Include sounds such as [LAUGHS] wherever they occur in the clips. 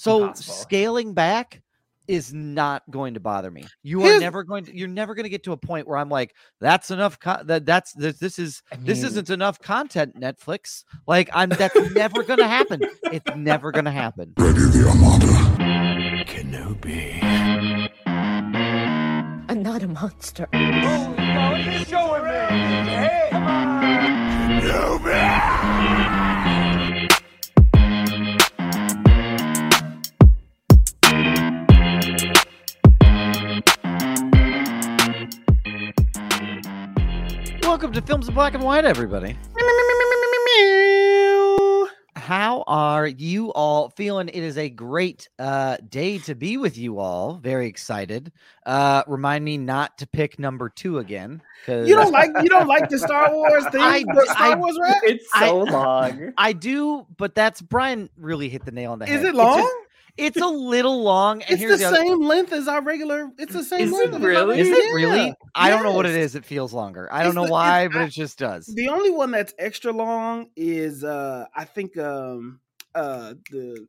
So Impossible. scaling back is not going to bother me. You are never going to. You're never going to get to a point where I'm like, that's enough. Co- that that's this. This is I this isn't enough content. Netflix. Like I'm. That's never going to happen. It's never going to happen. Ready the Armada. Kenobi. I'm not a monster. Welcome to Films in Black and White, everybody. How are you all feeling? It is a great uh, day to be with you all. Very excited. Uh, remind me not to pick number two again. 'cause You don't [LAUGHS] like you don't like the Star Wars thing, I- the Star I- Wars rap? It's I- so long. I do, but that's Bryan really hit the nail on the head. Is it It's long? Just- It's, a little long. And it's here's the, the other- same length as our regular. It's the same Is length. it as our really? Is it really? Yeah. I don't know what it is. It feels longer. I don't It's know the- why, it's- but I- it just does. The only one that's extra long is uh I think um uh the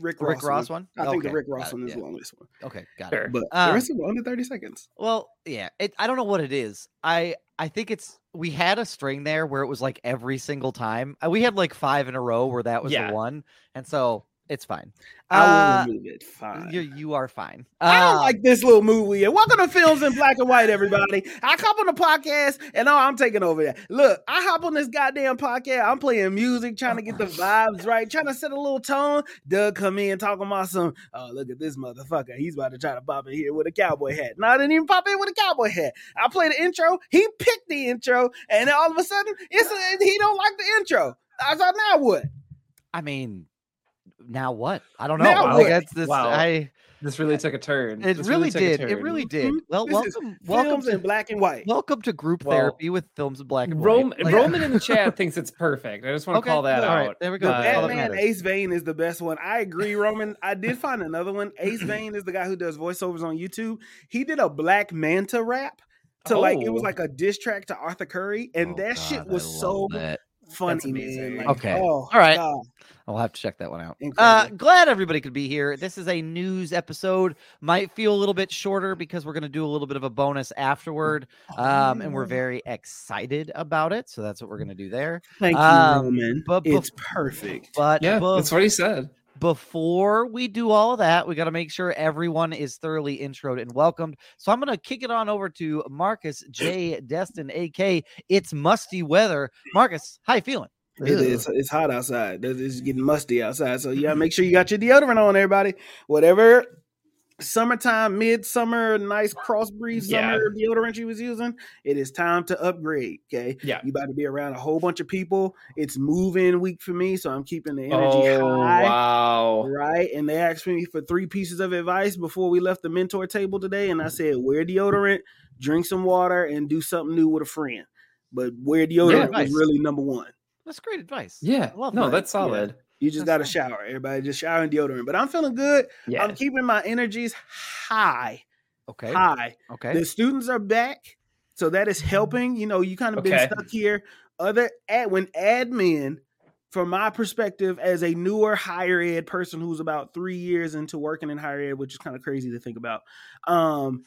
Rick Ross, Rick Ross one. one? I think the Rick Ross one is yeah. the longest one. Okay, got Sure. it. But Um, the rest of them under 30 seconds. Well, yeah, it, I don't know what it is. I I think it's we had a string there where it was like every single time. Uh, We had like five in a row where that was Yeah. the one, and so it's fine. I Uh, will remove it. Fine. you you are fine. I don't Uh, like this little movie. And Welcome to Films in Black and White, everybody. I hop on the podcast and oh, I'm taking over there. Look, I hop on this goddamn podcast. I'm playing music, trying to get the vibes right, trying to set a little tone. Doug come in talking about some, oh, look at this motherfucker. He's about to try to pop in here with a cowboy hat. No, I didn't even pop in with a cowboy hat. I play the intro. He picked the intro, and all of a sudden, it's a, he don't like the intro. I thought, now what? I mean, now what? I don't know. Now Like, that's this. Wow. I This really took a turn. it This really took did. It really did. Mhm. Well, This is welcome, welcome Films in to Black and White. welcome to group Well, therapy with films in black and white. Rome, Like- Roman in the [LAUGHS] chat thinks it's perfect. I just want to Okay, call that all right, out. there we go. The That's Batman. Ace Vane is the best one. I agree, Roman. I did find another one. Ace [CLEARS THROAT] Vane is the guy who does voiceovers on YouTube. He did a Black Manta rap to like it was Oh. like a diss track to Arthur Curry, and Oh, that shit God, I was so love that. Funny, That's amazing. man. Like, Okay. oh, All right. God. I'll have to check that one out. Uh, glad everybody could be here. This is a news episode. Might feel a little bit shorter because we're going to do a little bit of a bonus afterward, um, and we're Oh, very excited about it. So that's what we're going to do there. Thank you, um, Roman. but it's bef- perfect. But Yeah, bef- that's what he said. Before we do all of that, we got to make sure everyone is thoroughly introed and welcomed. So I'm going to kick it on over to Marcus J. Destin, AK. It's musty weather. Marcus, how you feeling? It is. It's hot outside. It's- It's getting musty outside. So you gotta make sure you got your deodorant on, everybody. Whatever summertime, midsummer, nice cross breed Yeah. summer deodorant you was using, it is time to upgrade. Okay. Yeah. You about to be around a whole bunch of people. It's moving week for me, so I'm keeping the energy Oh high. wow. Right. And they asked me for three pieces of advice before we left the mentor table today. And I mm-hmm. said, wear deodorant, drink some water, and do something new with a friend. But wear deodorant nice. was really number one. That's great advice. Yeah. I love no, that. that's solid. You just got to shower. Everybody just shower and deodorant. But I'm feeling good. Yeah. I'm keeping my energies high. Okay. High. Okay. The students are back. So that is helping. You know, you kind of been stuck here. Other ad when admin, from my perspective, as a newer higher ed person who's about three years into working in higher ed, which is kind of crazy to think about. Um,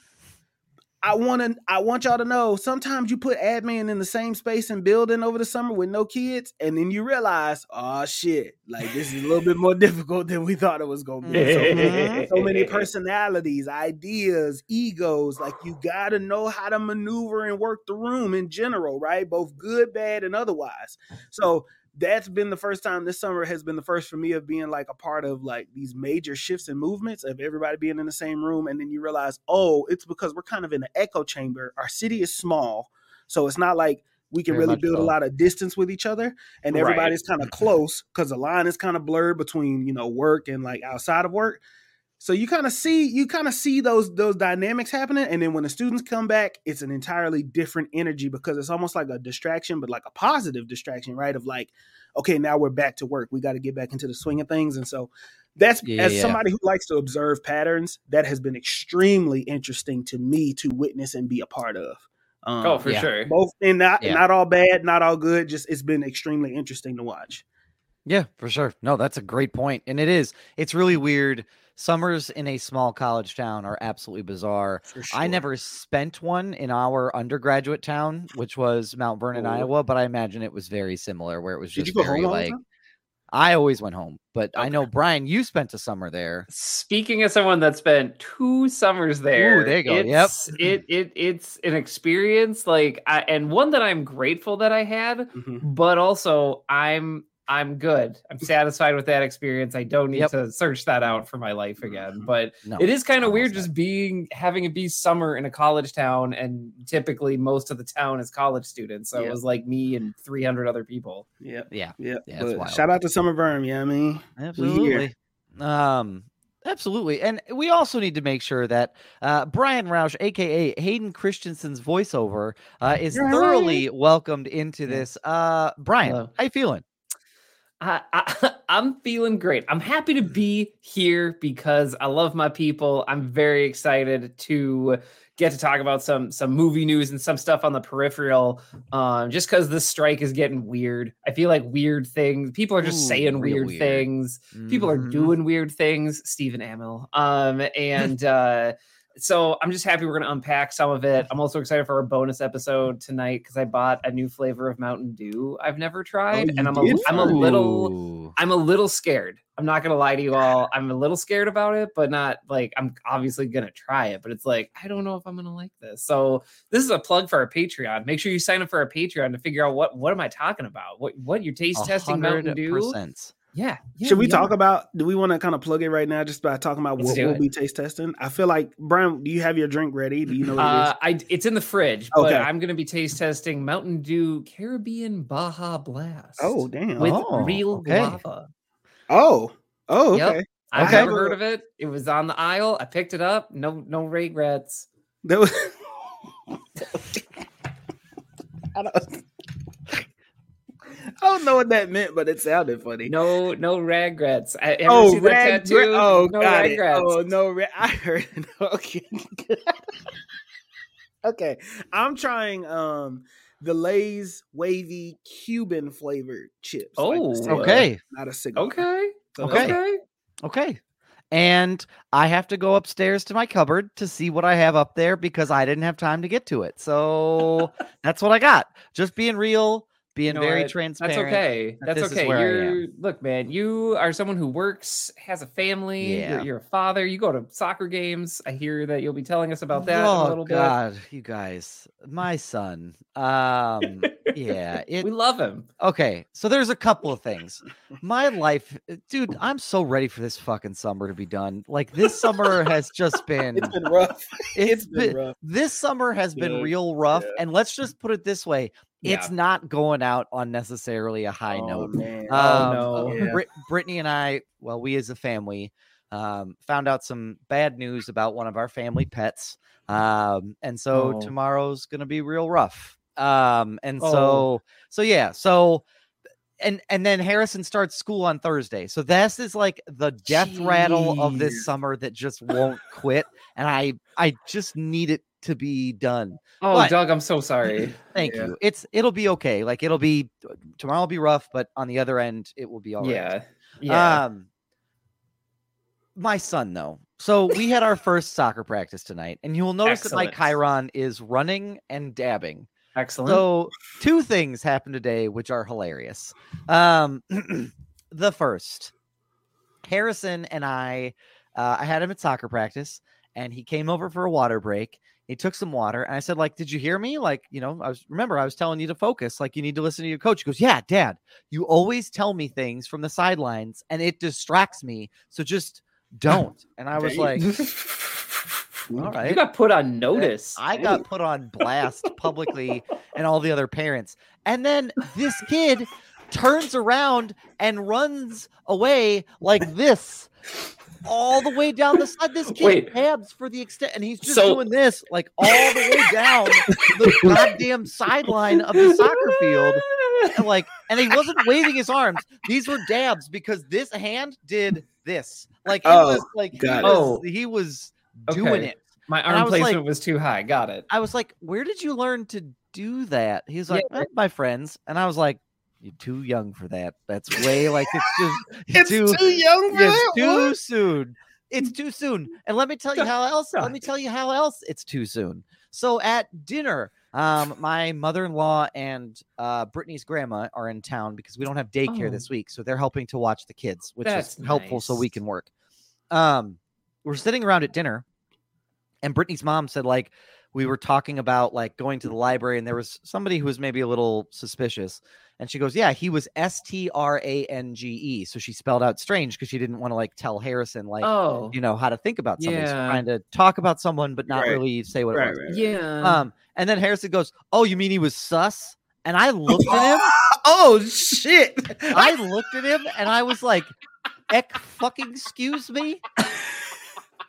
I want to. I want y'all to know. Sometimes you put admin in the same space and building over the summer with no kids, and then you realize, oh shit, like this is a little bit more [LAUGHS] difficult than we thought it was gonna be. So, Mhm. so many personalities, ideas, egos. Like you got to know how to maneuver and work the room in general, right? Both good, bad, and otherwise. So that's been the first time this summer has been the first for me of being like a part of like these major shifts and movements of everybody being in the same room. And then you realize, oh, it's because we're kind of in an echo chamber. Our city is small. So it's not like we can Very really build so. a lot of distance with each other and Right. everybody's kind of mm-hmm. close because the line is kind of blurred between you know work and like outside of work so you kind of see you kind of see those those dynamics happening and then when the students come back it's an entirely different energy because it's almost like a distraction but like a positive distraction right of like okay now we're back to work we got to get back into the swing of things and so that's Yeah, as yeah. somebody who likes to observe patterns that has been extremely interesting to me to witness and be a part of um, oh, for yeah. sure. both and not Yeah. not all bad, not all good. Just it's been extremely interesting to watch. Yeah, for sure. No, that's a great. And it is. It's really weird. Summers in a small college town are absolutely bizarre. For I never spent one in our undergraduate town, which was Mount Vernon, Oh. Iowa, but I imagine it was very similar where it was just very home all the like? I always went home. But I know Bryan, you spent a summer there. Speaking of someone that spent two summers there, there you go. Yep. It's, it it it's an experience like, I, and one that I'm grateful that I had, Mhm. but also I'm I'm good. I'm satisfied with that experience. I don't need Yep. to search that out for my life again. But No. it is kind of weird just being having it be summer in a college town, and typically most of the town is college students. So Yeah. it was like me and 300 other people. Yep. Yeah. Yep. Yeah, it's shout out to Summer Berm. Yeah, I mean, Absolutely. Um, absolutely. And we also need to make sure that uh, Bryan Roush, aka Hayden Christensen's voiceover, uh, is Bryan. thoroughly welcomed into this. Uh, Bryan, Hello. how you feeling? I, I, [LAUGHS] I'm feeling great. I'm happy to be here because I love my people. I'm very excited to get to talk about some some movie news and some stuff on the peripheral. Um, just because this strike is getting weird. I feel like weird things. People are just Ooh, saying weird, weird. things. People are Mhm. doing weird things. Stephen Amell. Um, and uh, so I'm just happy we're gonna unpack some of it. I'm also excited for our bonus episode tonight because I bought a new flavor of Mountain Dew I've never oh, tried, you and I'm a, did I'm a little I'm a little scared. I'm not gonna lie to you all. I'm a little scared about it, but not like I'm obviously gonna try it. But it's like I don't know if I'm gonna like this. So this is a plug for our Patreon. Make sure you sign up for our Patreon to figure out what what am I talking about? What what you're taste testing Mountain Dew? 100%. Yeah. yeah, Should we are. talk about? Do we want to kind of plug it right now, just by talking about Let's what we'll be taste testing? I feel like Bryan, do you have your drink ready? Do you know what Uh, I it's in the fridge, Okay. but I'm gonna be taste testing Mountain Dew Caribbean Baja Blast. Oh, damn. with Oh, real okay. guava. oh, oh, Yep. okay. I've Okay. never heard of it. It was on the aisle. I picked it up. No, no regrets. That was. [LAUGHS] [LAUGHS] I don't. [LAUGHS] I don't know what that meant, but it sounded funny. No, no regrets. I, ever oh, see that rag, tattoo? gra- oh, no got regrets. it. Oh no, ra- [LAUGHS] I heard. it. [LAUGHS] Okay, okay. I'm trying um the Lay's wavy Cuban flavored chips. Oh, cigar, Okay. not a cigar. Okay. So Okay. Okay. Okay. And I have to go upstairs to my cupboard to see what I have up there because I didn't have time to get to it. So that's what I got. Just being real, being You know very what? transparent. That's okay. That's okay. You're look, man. You are someone who works, has a family. Yeah. You're, you're a father. You go to soccer games. I hear that you'll be telling us about that oh a little God, you guys, my son. Um, yeah, [LAUGHS] it we love him. Okay, so there's a couple of things. My life, dude, I'm so ready for this fucking summer to be done. Like this summer has just been [LAUGHS] It's been rough. [LAUGHS] it's it's been been- rough. this summer has been Yeah, real rough. yeah. And let's just put it this way. It's Yeah. not going out on necessarily a high oh, note. man. Oh, Um, no. Yeah. Brit- Brittany and I, well, we as a family, um, found out some bad news about one of our family pets. Um, and so Oh. tomorrow's gonna be real rough. Um, and Oh. so so yeah, so and and then Harrison starts school on Thursday. So this is like the death rattle of this summer that just won't quit. And I I just need it to be done. Oh, But- Doug, I'm so sorry. [CLEARS THROAT] Thank Yeah. you. It's it'll be okay. Like it'll be tomorrow will be rough, but on the other end, it will be all right. yeah. Yeah. Um, my son, though. So we had our first soccer practice tonight, and you will notice that my Chyron is running and dabbing. Excellent. So two things happened today, which are hilarious. Um, [CLEARS THROAT] the first, Harrison and I, uh, I had him at soccer practice, and he came over for a water break. He took some water, and I said, "Like, did you hear me? Like, you know, I was remember I was telling you to focus. Like, you need to listen to your coach." He goes, "Yeah, Dad, you always tell me things from the sidelines, and it distracts me. So just [LAUGHS] don't." And I was like, [LAUGHS] "All right." You got put on notice. I got put on blast publicly and all the other parents. And then this kid turns around and runs away like this all the way down the side. This kid Wait. tabs for the extent, and he's just So- doing this like all the way down the [LAUGHS] goddamn sideline of the soccer field. And like, and he wasn't waving his arms. These were dabs because this hand did this. Like it Oh, was like he was. Oh. he was doing Okay. it. My And I arm was like- placement was too high. Got it. I was like, "Where did you learn to do that?" He's like, Yeah. "Eh, "My friends," and I was like, You're too young for that. That's way like it's just [LAUGHS] [LAUGHS] It's too, too, young for it's that. too What? soon. It's too soon. And let me tell you how else. Let me tell you how else it's too soon. So at dinner, um, my mother-in-law and uh, Brittany's grandma are in town because we don't have daycare Oh. this week, so they're helping to watch the kids, which That's is helpful so we can work. Um, we're sitting around at dinner, and Brittany's mom said like we were talking about like going to the library, and there was somebody who was maybe a little suspicious, and she goes, "Yeah, he was S T R A N G E." So she spelled out strange because she didn't want to like tell Harrison like oh, you know how to think about somebody. So trying to talk about someone but not Right. really say what Right, it was. right, right. yeah. Um, and then Harrison goes, "Oh, you mean he was sus?" And I looked at him. [LAUGHS] Oh shit! I looked at him, and I was like, "Eck, fucking excuse me." [LAUGHS]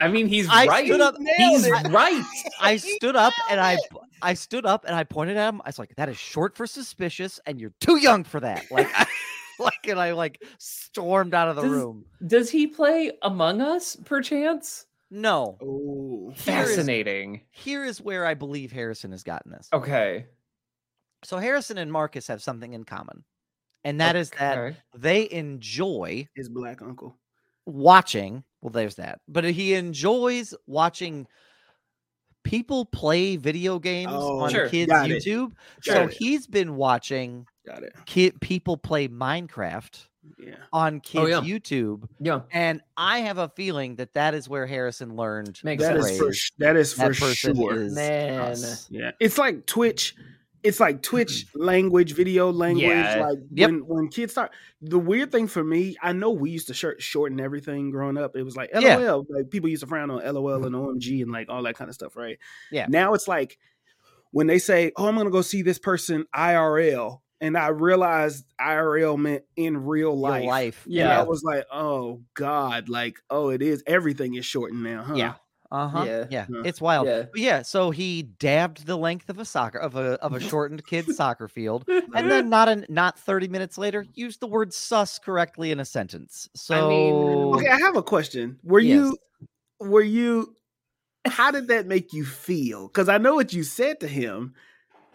I mean, he's I right. stood up- He's it. right. I [LAUGHS] stood up and I I stood up and I pointed at him. I was like, "That is short for suspicious, and you're too young for that." Like, I, [LAUGHS] [LAUGHS] like, and I like stormed out of the Does- room. Does he play Among Us, perchance? No, Oh, Fascinating. here is where I believe Harrison has gotten this. Okay. So Harrison and Marcus have something in common, and that is that Okay. they enjoy his black uncle. watching. Well, there's that, but he enjoys watching people play video games Oh, on Sure. kids' Got. YouTube. Got So it. he's been watching Got it. kid people play Minecraft Yeah. on oh, kids' yeah. YouTube, Yeah. and I have a feeling that that is where Harrison learned Makes the That sense. is for phrase, sh- that is for person sure. is Man. us. Yeah, it's like Twitch. It's like Twitch mm-hmm. language, video language. Yeah. Like Yep. when when kids start. The weird thing for me, I know we used to short, shorten everything growing up. It was like LOL. Yeah. Like people used to frown on LOL mm-hmm. and OMG and like all that kind of stuff, right? Yeah. Now it's like when they say, "Oh, I'm gonna go see this person IRL," and I realized IRL meant in real Real life. Yeah. And I was like, "Oh God!" Like, oh, it is. Everything is shortened now, huh? Yeah. Uh huh. Yeah. Yeah. Yeah. It's wild. Yeah. Yeah, so he dabbed the length of a soccer of a of a [LAUGHS] shortened kid's soccer field, and then not an not thirty minutes later, used the word "sus" correctly in a sentence. So I mean, Okay, I have a question. Were Yes. you were you how did that make you feel? Because I know what you said to him,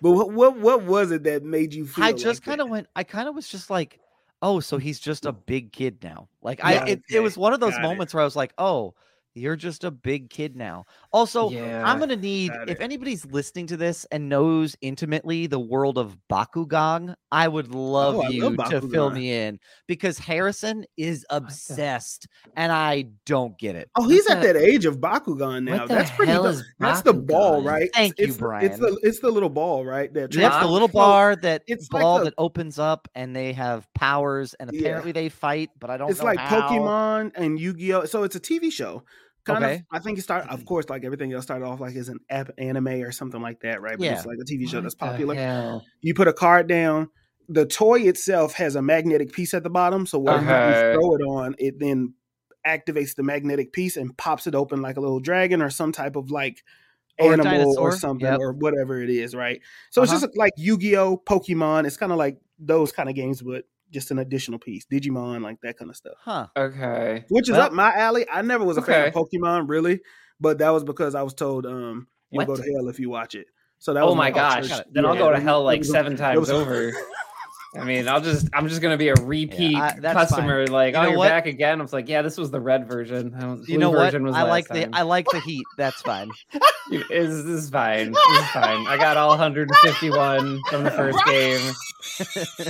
but what what, what was it that made you feel? I just like kind of went. I kind of was just like, oh, so he's just a big kid now. Like Yeah, I, it, it was one of those got it. moments where I was like, oh, you're just a big kid now. Also, yeah. I'm gonna need if anybody's listening to this and knows intimately the world of Bakugan, I would love Oh, you love to fill me in because Harrison is obsessed and I don't get it. Oh, he's at the- that age of Bakugan now. That's pretty. the- that's the ball, right? Thank you, it's, the- Bryan. It's the it's the little ball, right? That That's Yeah. the little bar that it's like ball that opens up and they have powers and Yeah. apparently they fight, but I don't It's know like how. Pokemon and Yu Gi Oh. So it's a TV show. Kind Okay. of. I think it started, of course, like everything else started off like as an app anime or something like that, right? But Yeah. it's like a TV show What that's popular. you put a card down. The toy itself has a magnetic piece at the bottom, so whatever Okay. you throw it on, it then activates the magnetic piece and pops it open like a little dragon or some type of like Or animal or something yep. or whatever it is, right? So it's Uh-huh. just like Yu-Gi-Oh, Pokemon. It's kind of like those kind of games, but just an additional piece. Digimon, like that kind of stuff, Huh. Okay. which is Well- up my alley. I never was a fan of Pokemon really, but that was because I was told um you'll go to hell if you watch it. So that Oh was my my gosh. church- Then I'll go to hell like seven times [LAUGHS] over. I mean, I'll just I'm just gonna be a repeat I- that's customer. Like, You oh, you're what? back again. I was like, yeah, this was the red version. I You know what? I like the time. I like the [LAUGHS] heat. That's fine. Is this is fine? This is fine. I got all 151 from the first game. [LAUGHS]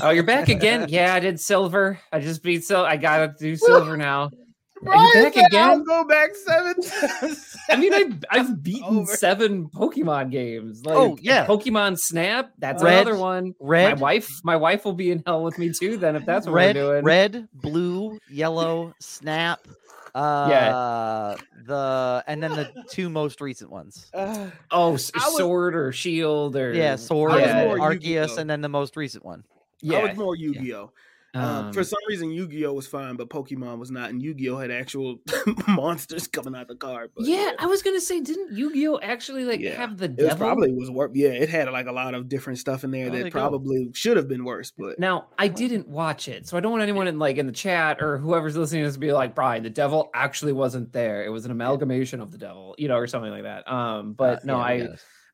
Oh, you're back again? Yeah, I did silver. I just beat silver. I gotta do silver now. Are you back said I'll again? go back seven times. I mean, I've, [LAUGHS] I've beaten Over. seven Pokemon games. Like, Oh, yeah. Pokemon Snap. That's Red, another one. Red, My wife, my wife will be in hell with me too. Then if that's what red, we're doing. red, blue, yellow, snap. [LAUGHS] Uh, the and then the two most recent ones. [SIGHS] Uh, Oh, s- I was- sword or shield or Yeah, sword, I was and Arceus, Yu-Gi-Oh. and then the most recent one. yeah. I was more Yu-Gi-Oh. Um, Um, for some reason, Yu-Gi-Oh was fine, but Pokemon was not, and Yu-Gi-Oh had actual [LAUGHS] monsters coming out of the card. But yeah, I was gonna say, didn't Yu-Gi-Oh actually like Yeah. have the it was devil? probably was worse. Yeah, it had like a lot of different stuff in there Oh, there you that go. probably should have been worse. But Now, I didn't watch it, so I don't want anyone in like in the chat or whoever's listening to this to be like, Bryan, the devil actually wasn't there. It was an amalgamation of the devil, you know, or something like that. Um, but Uh, no, yeah, I got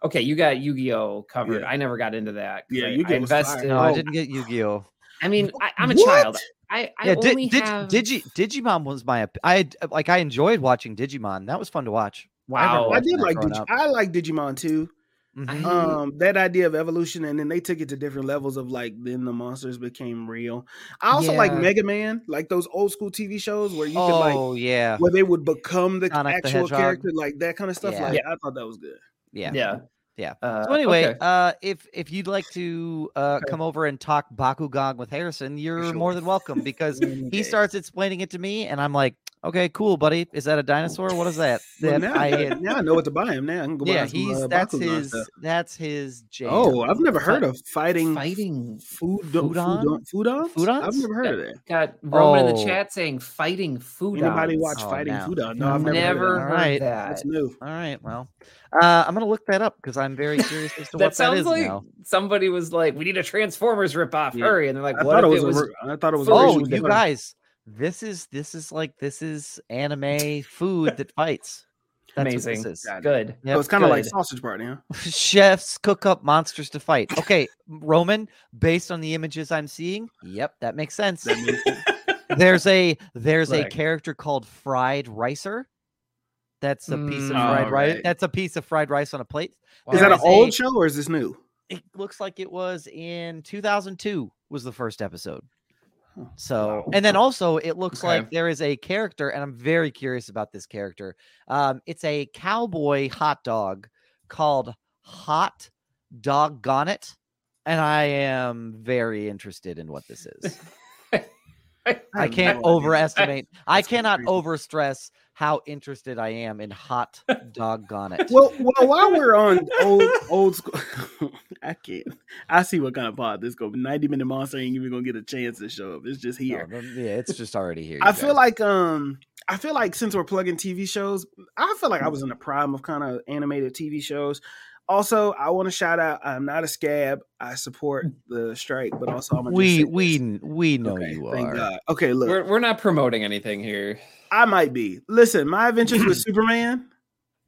okay, you got Yu-Gi-Oh covered. Yeah. I never got into that. Yeah, I, Yu-Gi-Oh I was fire. invested. No, I Oh. didn't get Yu-Gi-Oh. I mean, I, I'm a What? child. I, I yeah, Di- only Dig- have. Digi- Digimon was my. I like. I enjoyed watching Digimon. That was fun to watch. Wow. I watched did like Digi- I like Digimon too. Mhm. Um, that idea of evolution, and then they took it to different levels of like then the monsters became real. I also like Mega Man, like those old school TV shows where you could like oh yeah, where they would become the Sonic actual Hedgehog. character, like that kind of stuff. Yeah. Like Yeah. I thought that was good. yeah, Yeah. Yeah. Uh, So anyway, okay. uh, if if you'd like to uh, Okay. come over and talk Bakugan with Harrison, you're Sure. more than welcome because [LAUGHS] he starts explaining it to me, and I'm like, okay, cool, buddy. Is that a dinosaur? What is that? [LAUGHS] Well, That now, I- now I know what to buy him. Now I can go buy yeah, some, he's uh, that's Bakugan his stuff. that's his jam. Oh, I've never heard Fi- of fighting fighting. food Foodon? foodon foodons. Foodons? I've never heard of that. Got Roman in the Oh. chat saying fighting food. Anybody watch Oh, fighting now. foodon? No, I've never, Never heard of heard All right. that. That's new. All right, well, uh, I'm gonna look that up because I'm very curious as [LAUGHS] to That what that sounds is like now. somebody was like, "We need a Transformers ripoff, Yeah. hurry!" And they're like, I "What thought if it was. it was?" a, I thought it was. Oh, you different. guys, this is this is like this is anime food that fights. That's what Amazing. this is. It. Good. Yep, so it's kind of like sausage party, huh? [LAUGHS] Chefs cook up monsters to fight. Okay, Roman, based on the images I'm seeing, yep, that makes sense. That makes sense. [LAUGHS] there's a there's a character called Fried Ricer. That's a piece of Mm, fried rice. alright. That's a piece of fried rice on a plate. Is that an old a- show or is this new? It looks like it was in 2002 was the first episode. So, Wow. and then also it looks Okay. like there is a character, and I'm very curious about this character. Um, it's a cowboy hot dog called Hot Doggone It, and I am very interested in what this is. [LAUGHS] I have can't no overestimate. I That's cannot crazy. overstress how interested I am in Hot Doggone It. Well, well, while we're on old old school, [LAUGHS] I can't. I see what kind of pod this go. Ninety minute monster ain't even gonna get a chance to show up. It's just here. the- yeah, it's just already here. I you feel like um, I feel like since we're plugging TV shows, I feel like I was in the prime of kind of animated TV shows. Also, I want to shout out. I'm not a scab. I support the strike, but also I'm gonna we we this. we know Okay, you thank are. God. Okay, look, We're we're not promoting anything here. I might be. Listen, my adventures with [CLEARS THROAT] Superman.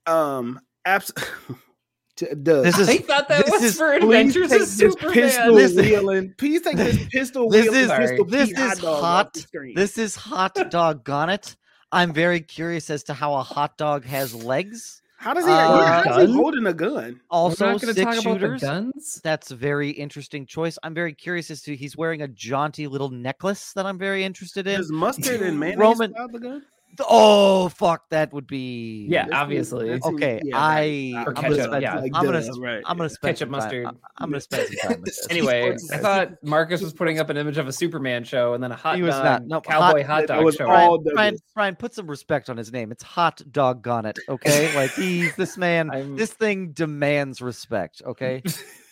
Um, abs- [LAUGHS] does This is I thought that this was is- for Adventures take of Superman. pistol Listen. wheeling. Please take this [LAUGHS] pistol This wheeling. is- pistol this is hot. This is hot doggone it. I'm very curious as to how a hot dog has legs. How does he? Uh, how is he holding a gun? Also, we're not going to six talk about the shooters. guns. That's a very interesting choice. I'm very curious as to he's wearing a jaunty little necklace that I'm very interested in. Is mustard and [LAUGHS] mayonnaise Roman- the gun? Oh fuck, that would be Yeah, That's- obviously. that's- Okay, yeah, I I'm gonna spend yeah. Like I'm gonna duh, right, I'm gonna spend Ketchup, some time- mustard. I- I'm gonna spend some time with [LAUGHS] this. Anyway, I thought Marcus was putting up an image of a Superman show and then a hot He was dog not. No, cowboy hot- hot, dog was show. all- Bryan, Bryan, Bryan, put some respect on his name. It's hot doggone it. Okay, [LAUGHS] like he's this man. I'm- This thing demands respect. Okay, [LAUGHS]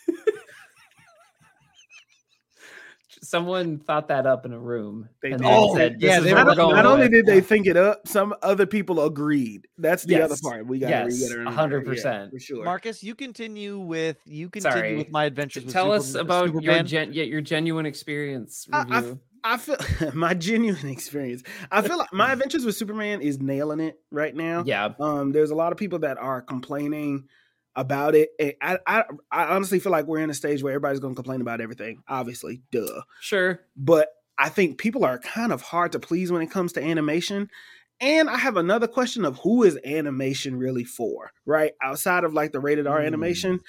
Someone thought that up in a room. They and Oh, said, yeah, "This they is were what Not, we're going not only with." did they think it up, some other people agreed. That's the other part. We got Yes, get 100%. for sure. Marcus, you continue with you continue Sorry. with my adventures. With Tell us Superman- about your Superman. gen- yeah, your genuine experience I- I. I feel [LAUGHS] my genuine experience. I feel like my [LAUGHS] adventures with Superman is nailing it right now. yeah, Um, there's a lot of people that are complaining about it. And I, I, I honestly feel like we're in a stage where everybody's going to complain about everything. Obviously, duh. sure. But I think people are kind of hard to please when it comes to animation. And I have another question of who is animation really for? Right outside of like the rated R Hmm. animation,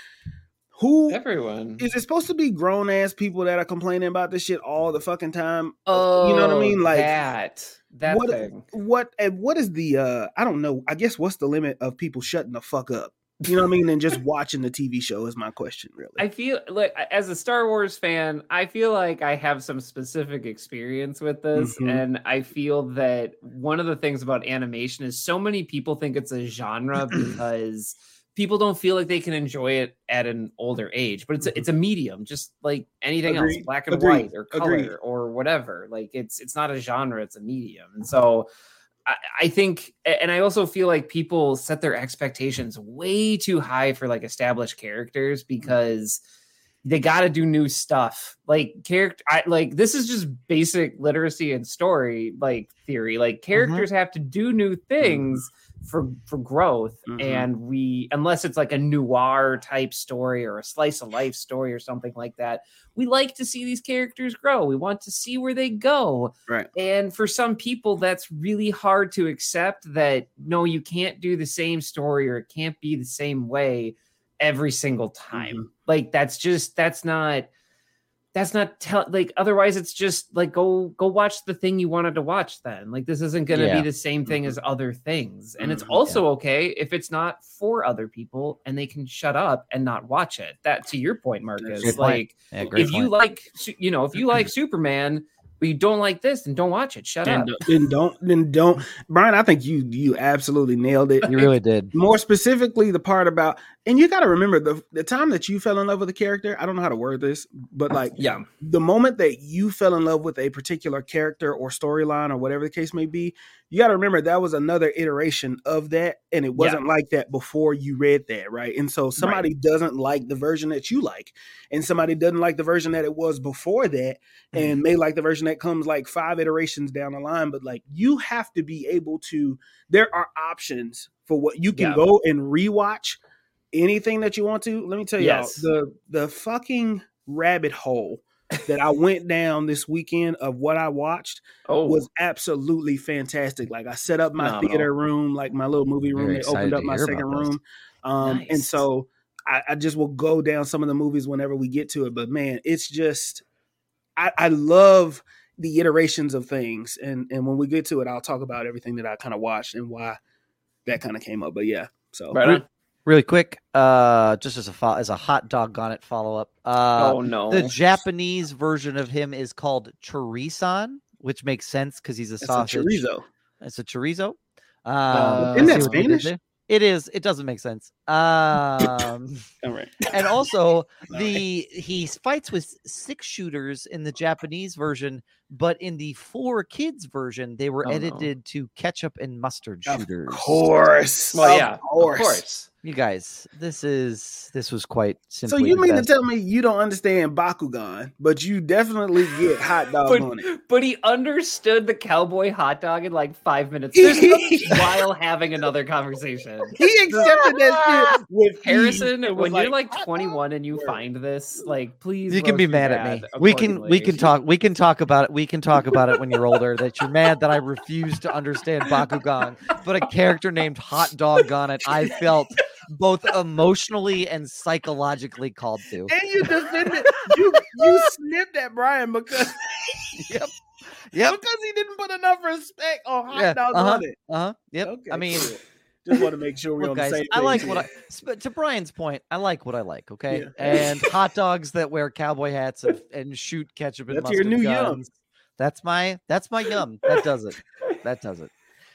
who Everyone. is it supposed to be grown ass people that are complaining about this shit all the fucking time? oh, you know what I mean? Like that. That what thing. what and what is the uh I don't know. I guess what's the limit of people shutting the fuck up? You know what I mean? And just watching the TV show is my question, really. I feel like as a Star Wars fan, I feel like I have some specific experience with this, Mhm. and I feel that one of the things about animation is so many people think it's a genre [CLEARS THROAT] because people don't feel like they can enjoy it at an older age. But it's a, it's a medium, just like anything else, black and Agreed. white or color Agreed. or whatever. Like it's it's not a genre; it's a medium, and so. I- I think, and I also feel like people set their expectations way too high for like established characters mm-hmm. because they got to do new stuff. Like character, I like this is just basic literacy and story like theory. Like mm-hmm. characters have to do new mm-hmm. things for for growth Mhm. and we unless it's like a noir type story or a slice of life story or something like that we like to see these characters grow we want to see where they go Right. and for some people that's really hard to accept that no you can't do the same story or it can't be the same way every single time Mhm. like that's just that's not that's not tell like otherwise it's just like go go watch the thing you wanted to watch then like this isn't going to Yeah. be the same thing as other things and it's Mhm. also okay if it's not for other people and they can shut up and not watch it that to your point marcus Good point. like Yeah, great if you like you know if you like [CLEARS THROAT] superman but you don't like this then don't watch it shut Then, up don't- then don't then don't Bryan, I think you you absolutely nailed it. you really did. More specifically, the part about and you got to remember the the time that you fell in love with a character. I don't know how to word this, but like yeah the moment that you fell in love with a particular character or storyline or whatever the case may be, you got to remember that was another iteration of that, and it wasn't like that before you read that, right? And so somebody doesn't like the version that you like, and somebody doesn't like the version that it was before that, mm-hmm. and may like the version that comes like five iterations down the line. But like you have to be able to. There are options for what you can Yeah. go and rewatch anything that you want to. Let me tell you, Yes. the the fucking rabbit hole that I went down this weekend of what I watched oh was absolutely fantastic. Like I set up my Phenomenal. theater room, like my little movie room. They opened up my second room. Um, and so I, I just will go down some of the movies whenever we get to it. But man, it's just I, I love the iterations of things. And and when we get to it, I'll talk about everything that I kind of watched and why that kind of came up. But yeah. So right. Really quick, uh, just as a fo- as a hot doggone it follow up. Uh, oh no the Japanese version of him is called chorisan, which makes sense because he's a it's a sausage. chorizo. It's a chorizo. Uh, Isn't that see what we did Spanish? It is. It doesn't make sense. Um, [LAUGHS] All right. and also [LAUGHS] Sorry. the he fights with six shooters in the Japanese version, but in the 4Kids version, they were Oh, no. edited to ketchup and mustard Of shooters. course. well Of yeah course. of course You guys, this is this was quite simple. So you mean best. to tell me you don't understand Bakugan, but you definitely get hot [LAUGHS] dog but, on it? but he understood the cowboy hot dog in like five minutes [LAUGHS] while having another conversation. He accepted that shit [LAUGHS] with. Harrison, It was when you're like hot 21 and you find this, like please you can be mad at me. We can we can talk we can talk about it. We can talk about it when you're older that you're mad that I refuse to understand Bakugan, but a character named Hot Doggone It, I felt both emotionally and psychologically called to. And you defended you you snipped at Bryan because [LAUGHS] Yep. Yep. because he didn't put enough respect on hot Yeah, dog uh-huh. on it. Uh-huh. Yep. Okay, I mean, cool. just want to make sure we're look, on the guys, same. I like what I to Bryan's point, I like what I like, okay? Yeah. And hot dogs that wear cowboy hats and, and shoot ketchup and That's your mustard new yum. guns. That's my that's my yum. That does it. That does it.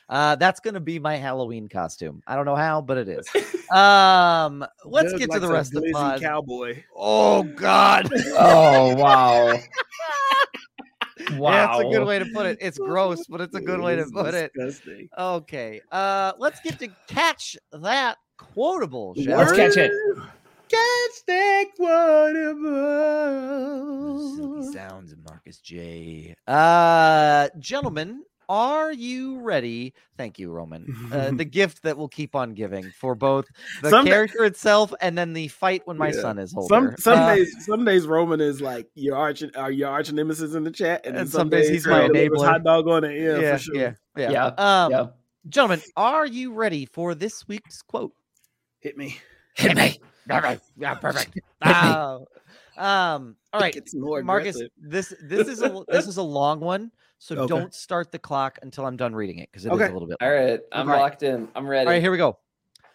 Uh, that's gonna be my Halloween costume. I don't know how, but it is. Um, let's Doug get to likes the rest of the pod. cowboy. Oh God, Oh wow. wow. [LAUGHS] that's a good way to put it. It's gross, but it's a good way to It's put it. disgusting. Okay. Uh, let's get to catch that quotable. shall Let's we? catch it. Catch that Silky quotable. sounds of Marcus J. Uh, gentlemen, are you ready? Thank you, Roman. Uh, [LAUGHS] the gift that will keep on giving for both the Some- character itself and then the fight when my Yeah. son is older. Some some Uh, days some days Roman is like your arch uh, your arch nemesis in the chat, and, then And some days he's my is enabler. Hot Doggone It, yeah, yeah, for sure. yeah, yeah, Yeah, Um, yeah. gentlemen, are you ready for this week's quote? Hit me. Hit me. All right, yeah, perfect. [LAUGHS] Uh, um, all right, It's more Marcus, aggressive. this this is a this is a long one, so [LAUGHS] Okay. don't start the clock until I'm done reading it because it is Okay. a little bit. All right, I'm Okay. locked in. I'm ready. All right, here we go.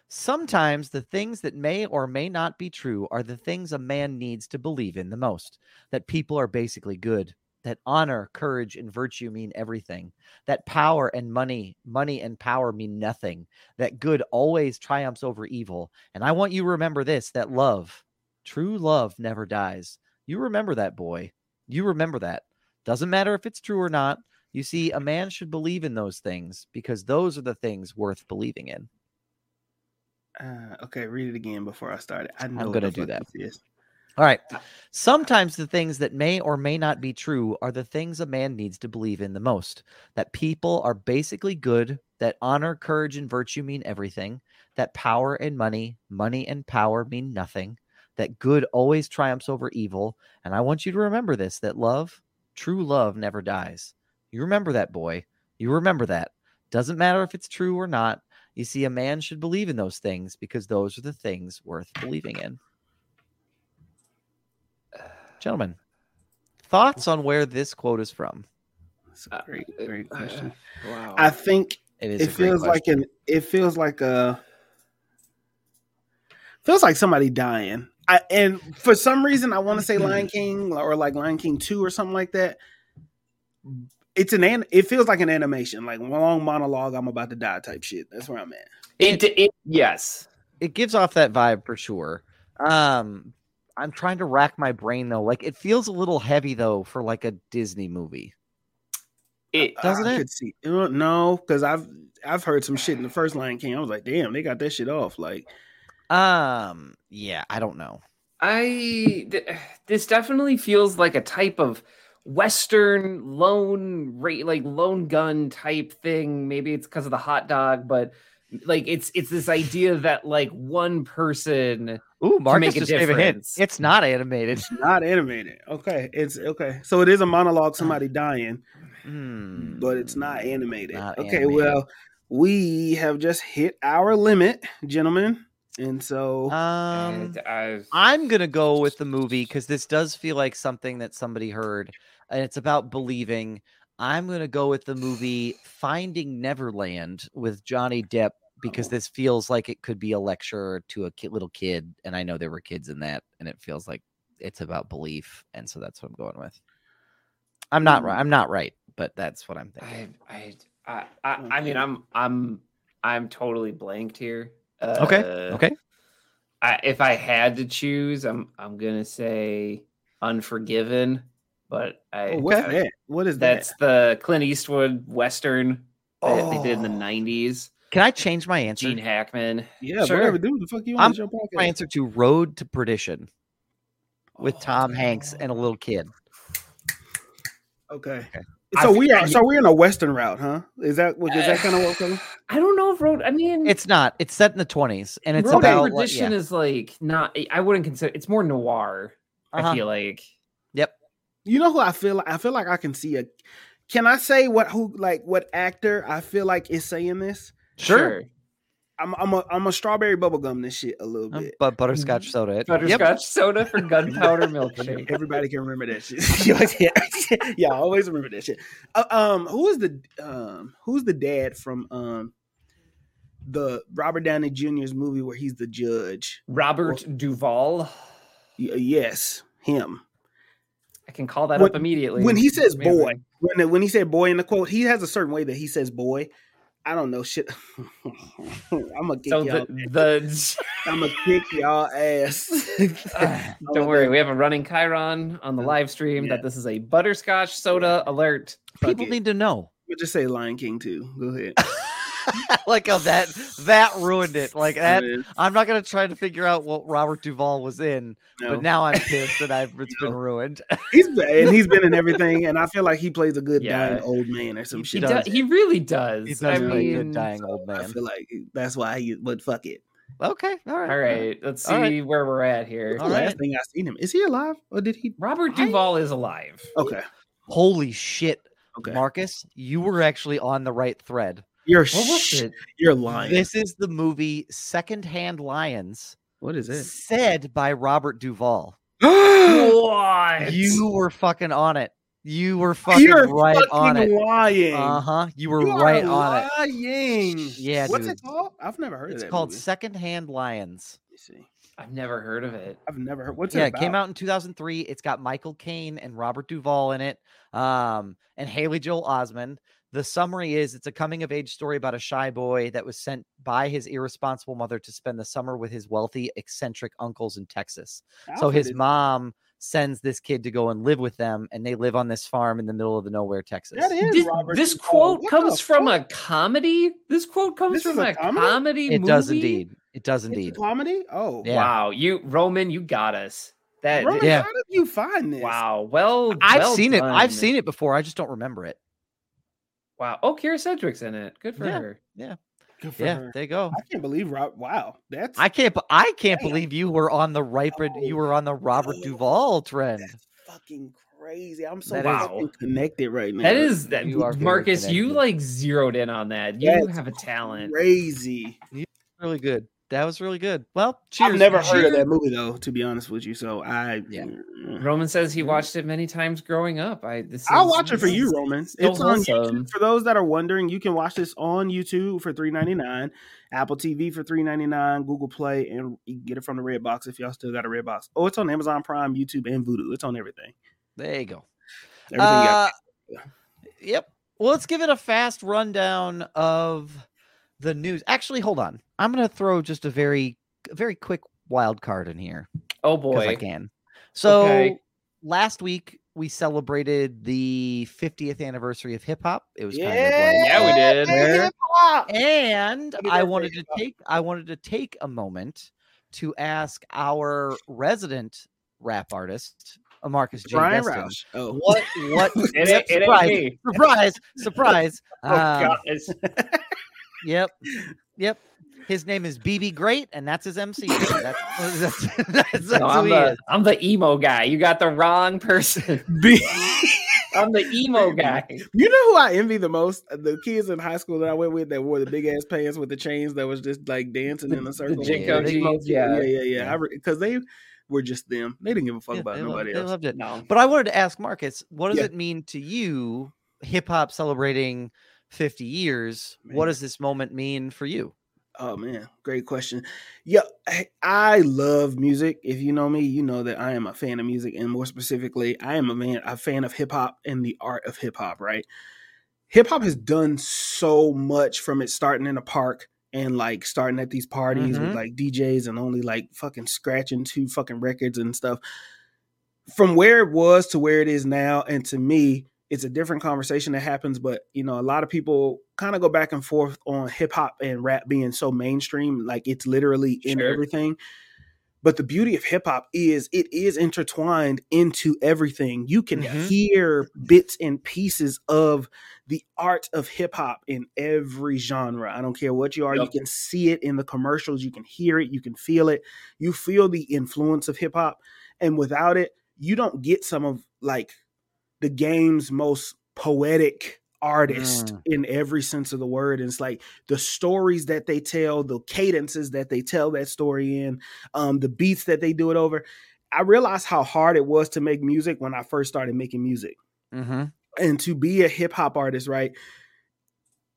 Sometimes the things that may or may not be true are the things a man needs to believe in the most. That people are basically good. That honor, courage, and virtue mean everything. That power and money, money and power mean nothing. That good always triumphs over evil. And I want you to remember this that love, true love, never dies. You remember that, boy. You remember that. Doesn't matter if it's true or not. You see, a man should believe in those things because those are the things worth believing in. Uh, okay, read it again before I start it. I know what gonna the do that. All right. Sometimes the things that may or may not be true are the things a man needs to believe in the most. That people are basically good, that honor, courage, and virtue mean everything, that power and money, money and power mean nothing, that good always triumphs over evil. And I want you to remember this that love, true love, never dies. You remember that, boy. You remember that. Doesn't matter if it's true or not. You see, a man should believe in those things because those are the things worth believing in. Gentlemen, thoughts on where this quote is from? That's a great, great question. wow. I think It is. it a great feels like an. It feels like a. Feels like somebody dying. I and for some reason I want to say [LAUGHS] Lion King or like Lion King two or something like that. It's an. an it feels like an animation, like long monologue. I'm about to die type shit. That's where I'm at. it, it yes. it gives off that vibe for sure. Um, I'm trying to rack my brain though. Like it feels a little heavy though for like a Disney movie. It Doesn't I it? See. No, because I've I've heard some shit in the first Lion King. I was like, damn, they got that shit off. Like, Um, yeah, I don't know. I th- this definitely feels like a type of western lone ra- like lone gun type thing. Maybe it's because of the hot dog, but like it's it's this idea that like one person Ooh, Marcus make a just gave a hint. difference. It's not animated. It's not animated. Okay, it's okay. So it is a monologue, somebody dying, Hmm, but it's not animated. Not okay, animated. well, we have just hit our limit, gentlemen, and so Um, and I'm gonna go with the movie because this does feel like something that somebody heard, and it's about believing. I'm gonna go with the movie Finding Neverland with Johnny Depp because Oh. this feels like it could be a lecture to a ki- little kid, and I know there were kids in that, and it feels like it's about belief, and so that's what I'm going with. I'm not right. Hmm. I'm not right, but that's what I'm thinking. I, I, I, I, I mean, I'm, I'm, I'm totally blanked here. Uh, Okay. Okay. I, if I had to choose, I'm, I'm gonna say Unforgiven, but I, oh, what's I- that? What is that's that? the Clint Eastwood western that they did in the Oh. '90s. Can I change my answer? Gene Hackman. Yeah, sure. whatever. Do what the fuck you want I'm- want. It's your podcast. My answer to Road to Perdition with Oh, Tom Hanks and a little kid. Okay. Okay. I So think we are. I- So we're in a western route, huh? Is that what? Is that kind of what? we're [SIGHS] I don't know if Road. I mean, It's not. It's set in the 20s, and it's Road about to like, Perdition yeah. is like not. I wouldn't consider. It's more noir. Uh-huh. I feel like. Yep. You know who I feel like? I feel like I can see a. Can I say what who like what actor I feel like is saying this? Sure. I'm I'm a I'm a strawberry bubblegum this shit a little Um, bit. but butterscotch soda. It. Butterscotch Yep. soda for gunpowder [LAUGHS] milkshake. Everybody can remember that shit. [LAUGHS] yeah, [LAUGHS] yeah, always remember that shit. Uh, um, who is the um who's the dad from um the Robert Downey Jr.'s movie where he's the judge? Robert Duvall. Y- yes, him. I can call that When- up immediately. When he says Amazing. boy, when when he said boy in the quote, he has a certain way that he says boy. I don't know shit. [LAUGHS] I'm gonna kick So y'all. the, the I'm gonna kick y'all ass. Ah, [LAUGHS] don't worry, we have a running Chyron on the live stream Yeah. that this is a butterscotch soda alert. People it. need to know. We'll just say Lion King too. Go ahead. [LAUGHS] [LAUGHS] like how that that ruined it. Like that. I'm not gonna try to figure out what Robert Duvall was in, no. but now I'm [LAUGHS] pissed that I've it's been ruined. [LAUGHS] he's been, and he's been in everything, and I feel like he plays a good Yeah. dying old man or some He, shit. does, he really does. He does I play a good dying old man. I feel like that's why he. But fuck it. Okay, all right, All right, let's see All right. where we're at here. All the right. last thing I seen him. Is he alive or did he? Robert I- Duvall is alive. Okay. Holy shit, Okay. Marcus, you were actually on the right thread. You're What was sh- it? you're lying. This is the movie Secondhand Lions, what is it? said by Robert Duvall. [GASPS] What? You were fucking on it. You were fucking You're right on fucking it. lying. Uh huh. You were You are right on it. lying. Yeah, What's dude. it called? I've never heard It's of that. called movie. Secondhand Lions. Let me see. I've never heard of it. I've never heard. What's yeah, it About? it came out in 2003. It's got Michael Caine and Robert Duvall in it, um, and Haley Joel Osment. The summary is it's a coming of age story about a shy boy that was sent by his irresponsible mother to spend the summer with his wealthy, eccentric uncles in Texas. So his is- mom sends this kid to go and live with them, and they live on this farm in the middle of the nowhere, Texas. That is This, Robert this Duvall. quote What comes from fuck? a comedy. This quote comes This from a a comedy? comedy. It does indeed. It does It's a indeed. comedy. Oh, Yeah. Wow, you Roman, you got us. That Roman, Yeah. how did you find this? wow. Well, I've well seen it. I've seen it before. I just don't remember it. Wow. Oh, Kyra Sedgwick's in it. Good for Yeah. her. Yeah. Good for Yeah, her. there you go. I can't believe Rob. Wow, that's I can't. I can't Damn. believe you were on the Robert. You oh, were on the Robert Oh, Duvall trend. that's fucking crazy. I'm so wow. connected right now. That is that You are Marcus. You like zeroed in on that. You That's have a talent. crazy. You're Really good. That was really good. Well, cheers. I've never heard of that movie though, to be honest with you. So I Yeah. mm. Roman says he watched it many times growing up. I this I'll is- watch it for you, is Roman. so It's on wholesome. YouTube. For those that are wondering, you can watch this on YouTube for three ninety nine, Apple TV for three ninety nine, Google Play, and you can get it from the Red Box if y'all still got a Red Box. Oh, it's on Amazon Prime, YouTube, and Vudu. It's on everything. There you go. Everything. got- Uh, yep. Well, let's give it a fast rundown of the news. Actually, hold on. I'm going to throw just a very, very quick wild card in here Oh boy, I can. So Okay. last week we celebrated the 50th anniversary of hip hop. It was kind of yeah, like, Yeah, we did. hip-hop. and I wanted to hip-hop. take I wanted to take a moment to ask our resident rap artist, uh, Marcus J. Brian Destin, Roush. Oh, What what [LAUGHS] It Yep, it surprise, surprise, surprise. [LAUGHS] Oh Um, God. it's- Yep. Yep. His name is BB Great, and that's his MC. That's, that's, [LAUGHS] that's, that's No, I'm the. I'm the emo guy. You got the wrong person. [LAUGHS] B- [LAUGHS] I'm the emo guy. You know who I envy the most? The kids in high school that I went with that wore the big ass pants with the chains that was just like dancing in a circle. JNCO Yeah, jeans, yeah, yeah. yeah, yeah. Because they were just them. They didn't give a fuck Yeah, about they, loved, nobody they else. loved it. No. But I wanted to ask Marcus, what does Yeah. it mean to you, hip hop celebrating 50 years? What does this moment mean for you? Oh man, great question. Yeah, I, love music. If you know me, you know that I am a fan of music, and more specifically, I am a man, a fan of hip hop and the art of hip hop. Right, hip hop has done so much from it starting in a park and like starting at these parties Mhm. with like DJs and only like fucking scratching two fucking records and stuff. From where it was to where it is now, and to me, it's a different conversation that happens. But you know, a lot of people kind of go back and forth on hip hop and rap being so mainstream, like it's literally in Sure. everything. But the beauty of hip hop is it is intertwined into everything. You can Mhm. hear bits and pieces of the art of hip hop in every genre. I don't care what you are. Yep. You can see it in the commercials. You can hear it. You can feel it. You feel the influence of hip hop. And without it, you don't get some of like the game's most poetic artist Mm. in every sense of the word. And it's like the stories that they tell, the cadences that they tell that story in, um, the beats that they do it over. I realized how hard it was to make music when I first started making music. Mm-hmm. And to be a hip hop artist, right?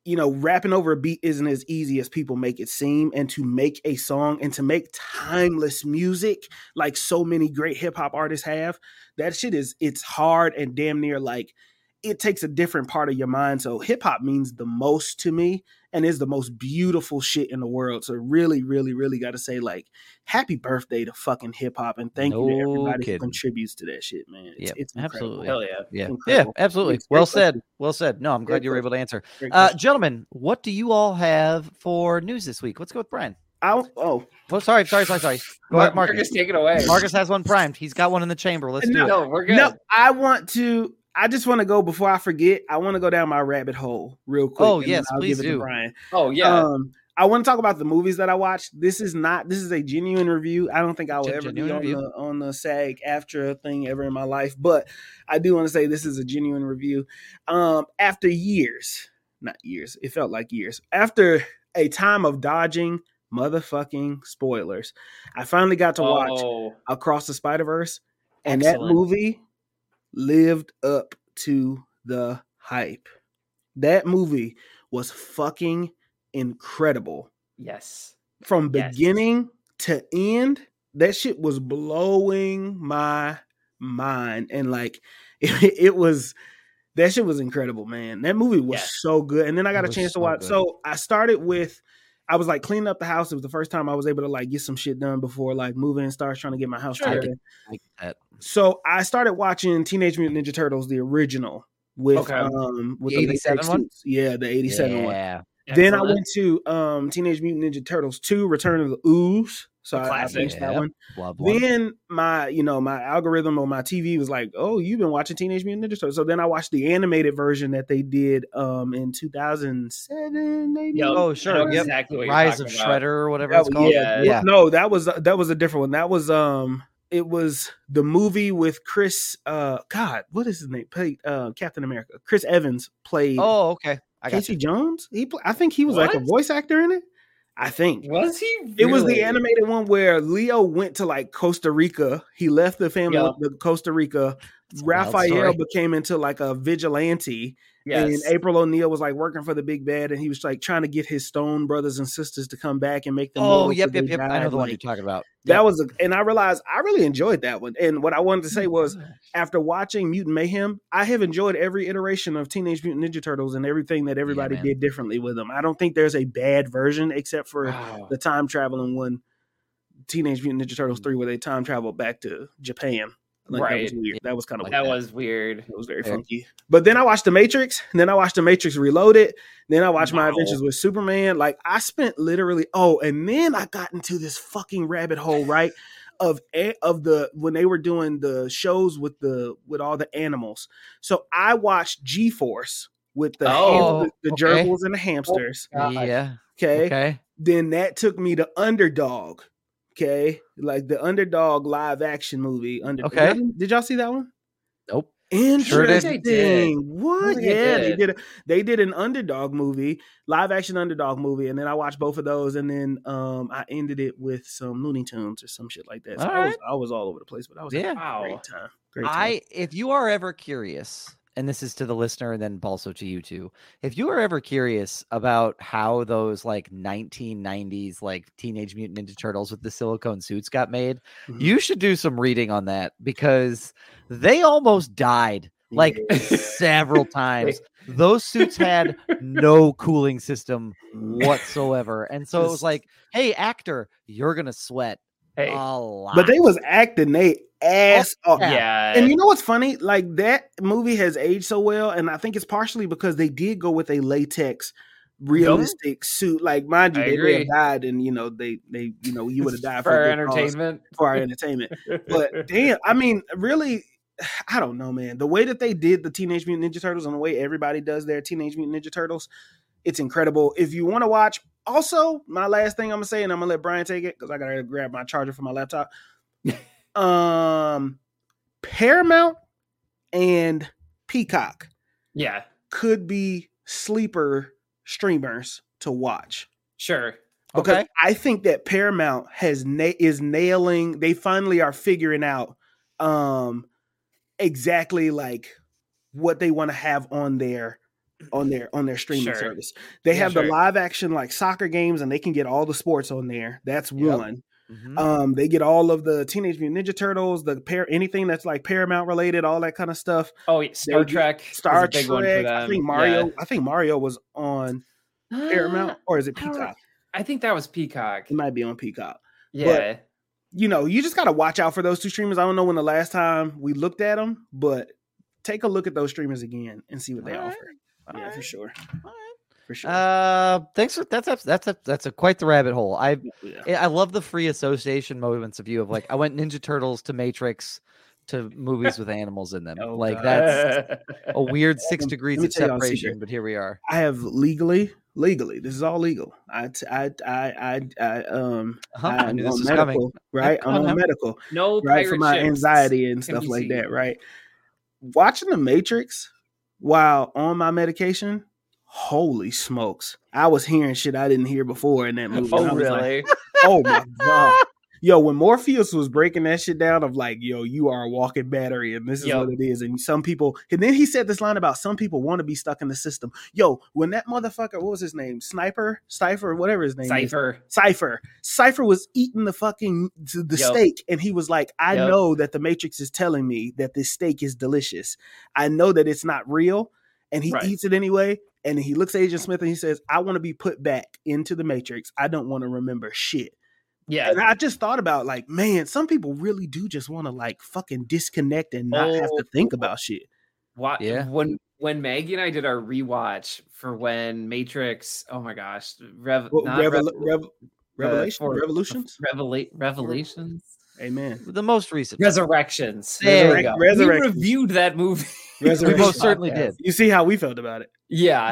You know, rapping over a beat isn't as easy as people make it seem. And to make a song and to make timeless music like so many great hip hop artists have, that shit is it's hard and damn near like it takes a different part of your mind. So hip hop means the most to me and is the most beautiful shit in the world. So really, really, really got to say like happy birthday to fucking hip hop and thank you to No everybody who contributes to that shit, man. It's, Yep, it's absolutely. Hell yeah. Yeah. Yeah, absolutely. Thanks. Great Well said. question. Well said. No, I'm glad Great you were able to answer. Uh, gentlemen, what do you all have for news this week? Let's go with Brian. I, oh, Well, sorry, sorry, sorry, sorry. Go Mar- ahead, Marcus. Marcus, take it away. Marcus has one primed. He's got one in the chamber. Let's do it. No, we're good. no, I want to. I just want to go before I forget. I want to go down my rabbit hole real quick. Oh, and yes, I'll please give it do. to Brian. Oh yeah. Um, I want to talk about the movies that I watched. This is not. This is a genuine review. I don't think I will Gen- ever be genuine on review. the on the SAG-AFTRA thing ever in my life, but I do want to say this is a genuine review. Um, after years, not years, it felt like years. After a time of dodging motherfucking spoilers, I finally got to watch Oh, Across the Spider Verse, and Excellent. that movie lived up to the hype. That movie was fucking incredible yes. from Yes. beginning to end. That shit was blowing my mind, and like it, [LAUGHS] it was. That shit was incredible, man. That movie was Yes. so good. And then I got a was chance to watch. good. So I started with I was like cleaning up the house. It was the first time I was able to like get some shit done before like moving and start trying to get my house Sure. together. I that. So I started watching Teenage Mutant Ninja Turtles, the original, with Okay. um with The the 87 one? Yeah, the 87 one. Yeah. Then I went to um, Teenage Mutant Ninja Turtles 2, Return of the Ooze. So A I, I classic. finished that Yep. one. Love one. Then my, you know, my algorithm on my TV was like, "Oh, you've been watching Teenage Mutant Ninja Turtles." So then I watched the animated version that they did um in 2007, maybe. Yep, Oh, sure, know yep. exactly what Rise of talking about. Shredder or whatever That it's was- called. yeah. yeah. No, that was that was a different one. That was um, it was the movie with Chris. Uh, God, what is his name? Played uh, Captain America. Chris Evans played Oh, okay. I got Casey Jones. He, pl- I think he was like a voice actor in it. I think. Was he? It was the animated one where Leo went to like Costa Rica. He left the family Yep. to Costa Rica. It's a wild Raphael became into like a vigilante, Yes. and April O'Neil was like working for the big bad, and he was like trying to get his Stone brothers and sisters to come back and make them. Oh, yep, yep, yep. I know the one you're talking about. that was, a, and I realized I really enjoyed that one. And what I wanted to say Oh, was, after watching Mutant Mayhem, I have enjoyed every iteration of Teenage Mutant Ninja Turtles and everything that everybody man. did differently with them. I don't think there's a bad version except for Wow. the time traveling one, Teenage Mutant Ninja Turtles Mm. three, where they time traveled back to Japan. Like, That was Right. weird. That was kind of Like that weird. was weird. It was very Fair. funky. But then I watched The Matrix, and then I watched The Matrix Reloaded. Then I watched My Adventures with Superman. Like I spent literally oh, and then I got into this fucking rabbit hole, right? Of of the when they were doing the shows with the with all the animals. So I watched G Force with the Oh, ham- the, the okay. gerbils and the hamsters. Oh, God. Yeah. Okay. Okay. Then that took me to Underdog. Okay, like the Underdog live action movie. Under Okay. did y'all see that one? Nope. Interesting. Sure did. They did. What? think I Yeah, they did. did. A, they did an underdog movie, live action underdog movie, and then I watched both of those, and then um I ended it with some Looney Tunes or some shit like that. So All I, was, right. I was all over the place, but I was Yeah. yeah, Wow. great time. Great time. I if you are ever curious, and this is to the listener and then also to you too, if you are ever curious about how those like 1990s like Teenage Mutant Ninja Turtles with the silicone suits got made, Mhm. you should do some reading on that because they almost died like [LAUGHS] several times. Those suits had no cooling system whatsoever. And so it was [LAUGHS] like, hey, actor, you're gonna sweat Hey. a lot. but they was acting they ass oh, off. yeah. yeah. And you know what's funny? Like that movie has aged so well, and I think it's partially because they did go with a latex realistic suit. Like, mind you, I they may agree. have died, and you know, they they you know you would have died for for, our a good cause, entertainment. for our entertainment. But [LAUGHS] damn, I mean, really, [SIGHS] I don't know, man. The way that they did the Teenage Mutant Ninja Turtles and the way everybody does their Teenage Mutant Ninja Turtles, it's incredible. If you want to watch, also my last thing I'm gonna say, and I'm gonna let Brian take it because I gotta grab my charger for my laptop. Um, Paramount and Peacock yeah, could be sleeper streamers to watch sure. because Okay. I think that Paramount has na- is nailing. They finally are figuring out um exactly like what they want to have on their on their on their streaming Sure. service. They Yeah, have the live action like soccer games, and they can get all the sports on there. That's Yep. one. Mhm. Um, they get all of the Teenage Mutant Ninja Turtles, the pair anything that's like Paramount related, all that kind of stuff. Oh, yeah, Star Trek. Star big one for Trek. I think Mario. I think Mario was on Yeah. Paramount, [GASPS] or is it Peacock? I think that was Peacock. It might be on Peacock. Yeah. you know, you just got to watch out for those two streamers. I don't know when the last time we looked at them, but take a look at those streamers again and see what they All right. offer. All yeah, right. for sure. All right. For sure. Uh, thanks for that's a, that's a, that's a quite the rabbit hole. I yeah. I I love the free association moments of you of like I went Ninja Turtles to Matrix to movies with animals in them. Oh, like God. that's [LAUGHS] a weird six degrees of tell y'all a separation, but here we are. I have legally, legally, this is all legal. I, t- I, I, I, I um, Uh-huh, I I'm knew on medical, coming. right? I'm on on medical, no right? For my ships anxiety and can stuff like seen. that, right? Watching The Matrix while on my medication, holy smokes. I was hearing shit I didn't hear before in that [LAUGHS] movie. Oh, was like, really? oh my [LAUGHS] god. Yo, when Morpheus was breaking that shit down of like, yo, you are a walking battery, and this is what it is. And some people, and then he said this line about some people want to be stuck in the system. Yo, when that motherfucker, what was his name? Sniper, Cypher, whatever his name is. Cypher. Cypher. Cypher was eating the fucking the steak, and he was like, "I know that the Matrix is telling me that this steak is delicious. I know that it's not real." And he Right. eats it anyway. And he looks at Agent Smith and he says, "I want to be put back into the Matrix. I don't want to remember shit." Yeah. And I just thought about like, man, some people really do just want to like fucking disconnect and not have to think Oh. about shit. Why, Yeah. When when Maggie and I did our rewatch for when Matrix, oh my gosh, Rev, Well, not Revel- Rev- Rev- Revelation, for- Revolutions. Revela- Revelations, Amen. The most recent. Resurrections. There we go. go. We reviewed that movie. we most [LAUGHS] certainly did. You see how we felt about it.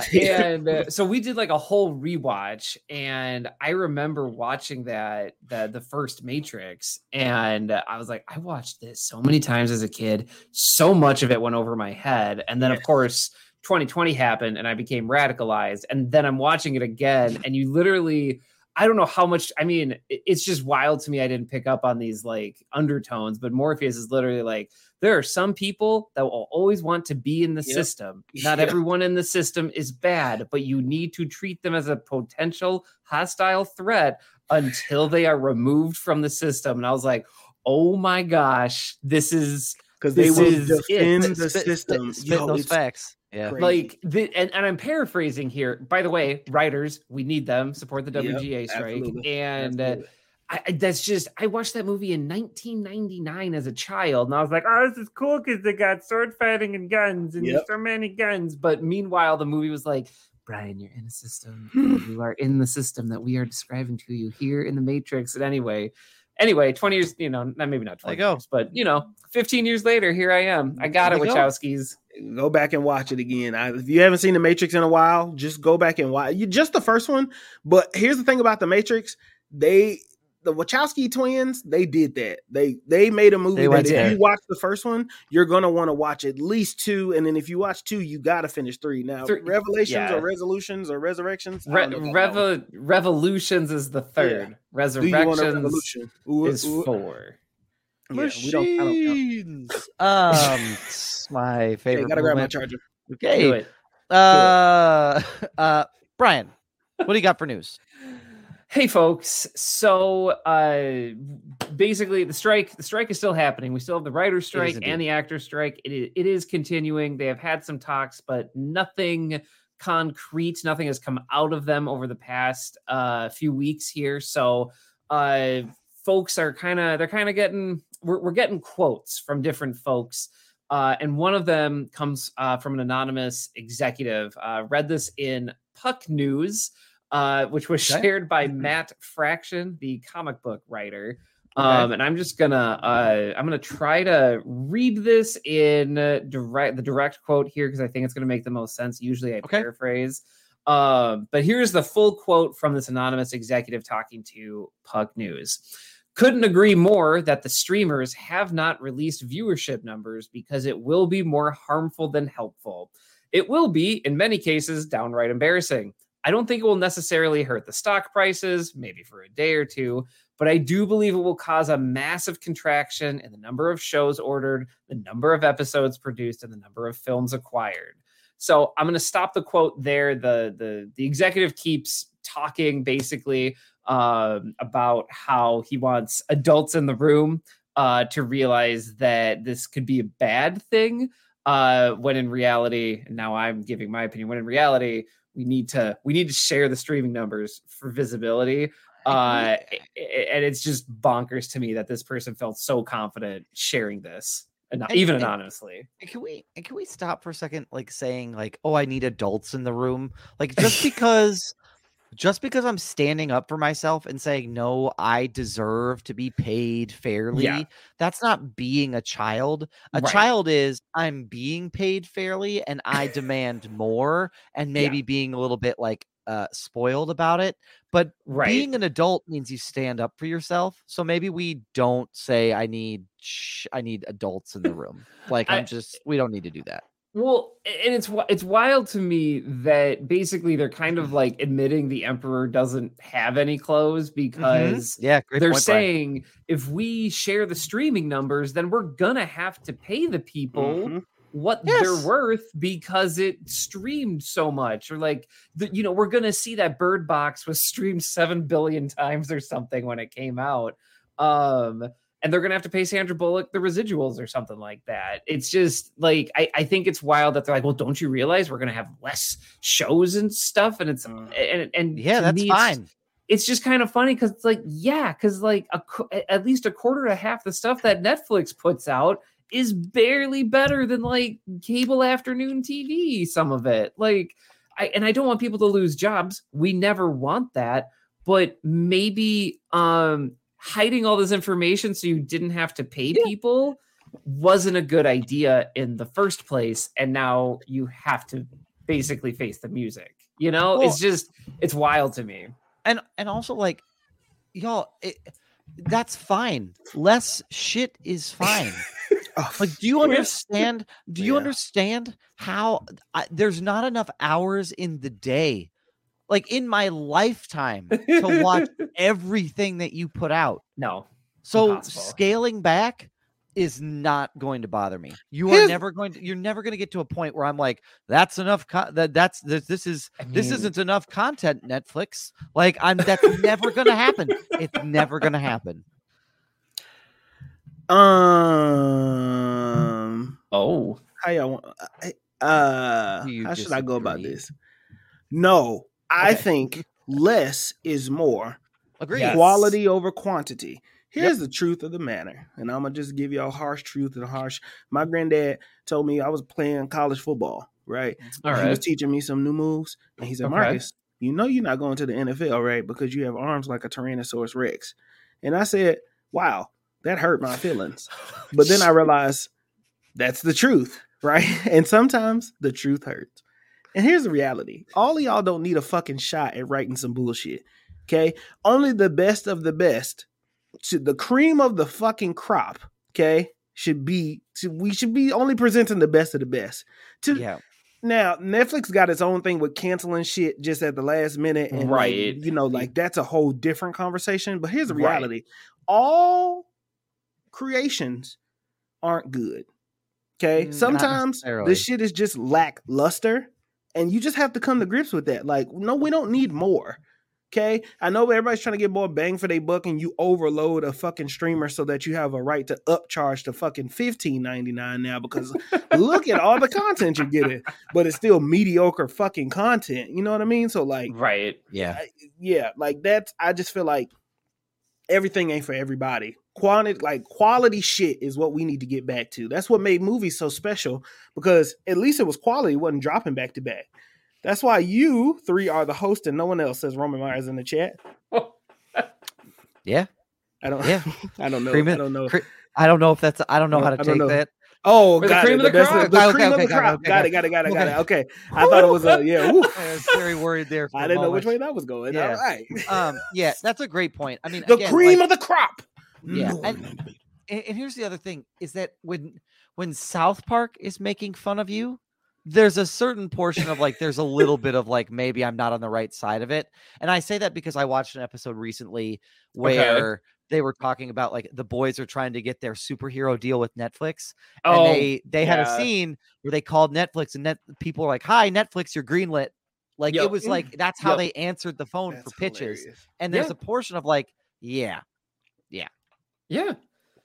[LAUGHS] Yeah, and uh, so we did like a whole rewatch, and I remember watching that the the first Matrix, and I was like, I watched this so many times as a kid, so much of it went over my head, and then of course 2020 happened, and I became radicalized, and then I'm watching it again, and you literally. I don't know how much. I mean, it's just wild to me. I didn't pick up on these like undertones, but Morpheus is literally like, there are some people that will always want to be in the Yep. system. [LAUGHS] Not Yeah. everyone in the system is bad, but you need to treat them as a potential hostile threat until they are removed from the system. And I was like, oh my gosh, this is Because they will is it. defend the system. spit Yo, those facts. Yeah. crazy. like the and, and I'm paraphrasing here. By the way, writers, we need them support the Yep, WGA strike. absolutely, And uh, Absolutely. I, I- that's just I watched that movie in 1999 as a child, and I was like, "Oh, this is cool because they got sword fighting and guns, and Yep. there's so many guns." But meanwhile, the movie was like, "Brian, you're in a system. [SIGHS] you are in the system that we are describing to you here in the Matrix." And anyway, anyway, 20 years, you know, maybe not There 20 go. years, but you know, 15 years later, here I am. I got it, There go. Wachowskis. go back and watch it again. I, if you haven't seen the Matrix in a while, just go back and watch. You just the first one. But here's the thing about the Matrix: they, the Wachowski twins, they did that. They they made a movie They that if there. you watch the first one, you're gonna want to watch at least two, and then if you watch two, you got to finish three. Now, Three- Revelations yeah. or Resolutions or Resurrections. I Re- don't know about that one. Reva- Revolutions is the third. Do you want a Resurrections revolution? Ooh, is ooh. four. Yeah, we don't. I don't count. Machines. um, [LAUGHS] it's my Hey, favorite. gotta grab my moment. charger. Do Okay. it. Uh, [LAUGHS] uh, Brian, what do you got for news? Hey folks, so uh basically the strike the strike is still happening. We still have the writer's strike and the actor's strike. It is, it is continuing. They have had some talks, but nothing concrete, nothing has come out of them over the past uh few weeks here. So uh folks are kind of they're kind of getting we're, we're getting quotes from different folks uh, and one of them comes uh, from an anonymous executive. Uh, read this in Puck News, uh, which was Okay. shared by Matt Fraction, the comic book writer. Um, and I'm just gonna uh, I'm gonna try to read this in uh, direct the direct quote here because I think it's gonna make the most sense. Usually I Okay. paraphrase. Um, but here's the full quote from this anonymous executive talking to Puck News. Couldn't agree more that the streamers have not released viewership numbers because it will be more harmful than helpful. It will be, in many cases, downright embarrassing. I don't think it will necessarily hurt the stock prices, maybe for a day or two, but I do believe it will cause a massive contraction in the number of shows ordered, the number of episodes produced, and the number of films acquired. So I'm going to stop the quote there. The the the executive keeps talking basically um, about how he wants adults in the room uh, to realize that this could be a bad thing. Uh, when in reality, now I'm giving my opinion. When in reality, we need to we need to share the streaming numbers for visibility. Uh, and it's just bonkers to me that this person felt so confident sharing this, and not, And- even and- anonymously. And Can we and can we stop for a second, like saying like, "Oh, I need adults in the room," like just because, just because I'm standing up for myself and saying no, I deserve to be paid fairly. That's not being a child. A Right. child is I'm being paid fairly and I demand more, and Yeah. maybe being a little bit like uh spoiled about it. But Right. being an adult means you stand up for yourself. So maybe we don't say I need sh- I need adults in the room. Like I- I'm just we don't need to do that. Well, and it's it's wild to me that basically they're kind of like admitting the emperor doesn't have any clothes because Yeah, they're point, Brian. saying if we share the streaming numbers, then we're gonna have to pay the people Mhm. what Yes. they're worth because it streamed so much, or like the, you know we're gonna see that Bird Box was streamed seven billion times or something when it came out. Um, and they're gonna have to pay Sandra Bullock the residuals or something like that. It's just like I, I think it's wild that they're like, well, don't you realize we're gonna have less shows and stuff? And it's Uh, and and Yeah, that's me, fine. It's just kind of funny because it's like, yeah, because like a, at least a quarter to half the stuff that Netflix puts out is barely better than like cable afternoon TV. Some of it, like, I and I don't want people to lose jobs. We never want that, but maybe um hiding all this information so you didn't have to pay people wasn't a good idea in the first place and now you have to basically face the music you know? Well- it's just it's wild to me. And and also like y'all it, that's fine. Less shit is fine. [LAUGHS] Oh, like do you understand do you Yeah. understand how I, there's not enough hours in the day like in my lifetime to watch [LAUGHS] everything that you put out no so Impossible. scaling back is not going to bother me. You are Here's- never going to you're never going to get to a point where I'm like that's enough co- that that's this, this is I this isn't enough content Netflix. Like I'm that's never going to happen. It's never going to happen. Um, oh how y'all want? I- Uh, Do you how should I go about this? No, I Okay. think less is more. Agree. Yes. Quality over quantity. Here's the truth of the matter, and I'm gonna just give you a harsh truth and a harsh. My granddad told me I was playing college football, right? all He was teaching me some new moves, and he said, Okay. "Marcus, you know you're not going to the NFL, right? Because you have arms like a Tyrannosaurus Rex." And I said, "Wow, that hurt my feelings." But then I [LAUGHS] realized that's the truth, right? [LAUGHS] And sometimes the truth hurts. And here's the reality: all of y'all don't need a fucking shot at writing some bullshit. Okay, only the best of the best, to the cream of the fucking crop. Okay, should be. We should be only presenting the best of the best. To Yeah. now, Netflix got its own thing with canceling shit just at the last minute, and like, Right. you know, like that's a whole different conversation. But here's the Right. reality: all creations aren't good. Okay, Mm, sometimes this shit is just lackluster, and you just have to come to grips with that. Like, no, we don't need more. Okay, I know everybody's trying to get more bang for their buck, and you overload a fucking streamer so that you have a right to upcharge to fucking fifteen ninety nine now because [LAUGHS] look at all the content you're getting, but it's still mediocre fucking content. You know what I mean? So like, right Yeah. I- yeah, like that's. I just feel like everything ain't for everybody. Quantity, like quality shit, is what we need to get back to. That's what made movies so special because at least it was quality, it wasn't dropping back to back. That's why you three are the host and no one else says Roman Myers in the chat. [LAUGHS] Yeah. I don't. Yeah. [LAUGHS] I don't know. Cream I don't know. cre- I don't know if that's I don't know No, how to don't take know. that. Oh, We're the got cream it. of the That's crop. The Okay, cream of okay, the got it, crop. okay, Got got it. Got it. Got it. Got Okay. it. Okay. I thought it was a yeah. [LAUGHS] woo. I was very worried there. For I a didn't know which way that was going. Yeah. All right. Um, yeah, that's a great point. I mean, The again, cream like- of the crop. Yeah, No. and- and, here's the other thing is that when when South Park is making fun of you, there's a certain portion of like there's a little bit of like maybe I'm not on the right side of it. And I say that because I watched an episode recently where they were talking about like the boys are trying to get their superhero deal with Netflix. And oh they they had a scene where they called Netflix and net people are like, Hi, Netflix, you're greenlit. Like Yep. it was like that's how Yep. they answered the phone That's for pitches. hilarious. And there's Yeah. a portion of like, yeah. yeah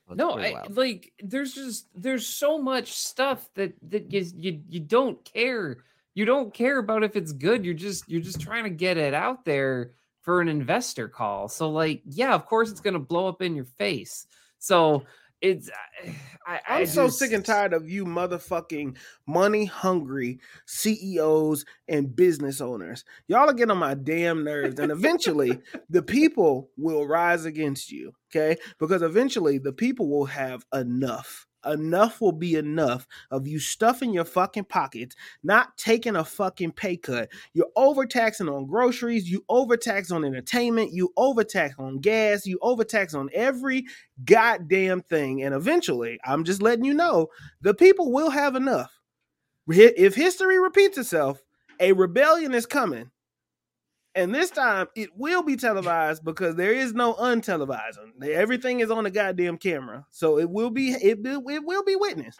that's no I, like there's just there's so much stuff that that you, you you don't care you don't care about if it's good you're just you're just trying to get it out there for an investor call. So like yeah of course it's going to blow up in your face. So it's I, I I'm so sick and tired of you motherfucking money hungry CEOs and business owners. Y'all are getting on my damn nerves. And eventually [LAUGHS] the people will rise against you. Okay. Because eventually the people will have enough. Enough will be enough of you stuffing your fucking pockets, not taking a fucking pay cut. You're overtaxing on groceries, you overtax on entertainment, you overtax on gas, you overtax on every goddamn thing. And eventually, I'm just letting you know, the people will have enough. If history repeats itself, a rebellion is coming. And this time it will be televised because there is no untelevising. Everything is on the goddamn camera. So it will be it will, it will be witnessed.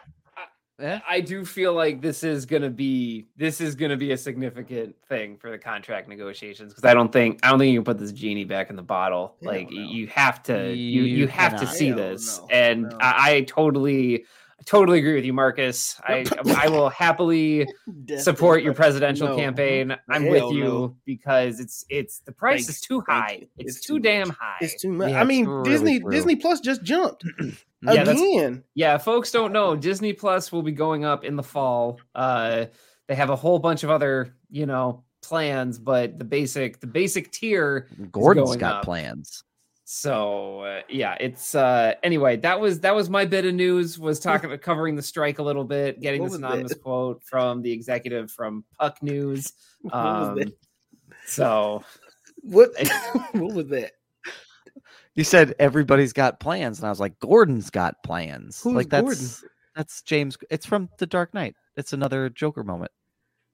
Yeah. I do feel like this is gonna be this is gonna be a significant thing for the contract negotiations because I don't think I don't think you can put this genie back in the bottle. Hell like no. you have to you You you have to see Hell this, no, and no. I, I totally totally agree with you, Marcus. I I will happily [LAUGHS] support your presidential No. campaign. I'm Hell with you no. because it's it's the price Thank- is too high. It's, It's too, too damn high. It's too much. Yeah, I mean, really Disney true. Disney Plus just jumped. [CLEARS THROAT] Yeah, again. Yeah, folks don't know Disney Plus will be going up in the fall. Uh, they have a whole bunch of other, you know, plans, but the basic the basic tier. Gordon's going got up. plans. So uh, yeah, it's uh anyway. That was that was my bit of news. Was talking about covering the strike a little bit, getting What this was that? anonymous quote from the executive from Puck News. [LAUGHS] Um, that? so What, [LAUGHS] what was that? You said everybody's got plans, and I was like, Gordon's got plans. Who's like that's Gordon? that's James. It's from The Dark Knight. It's another Joker moment.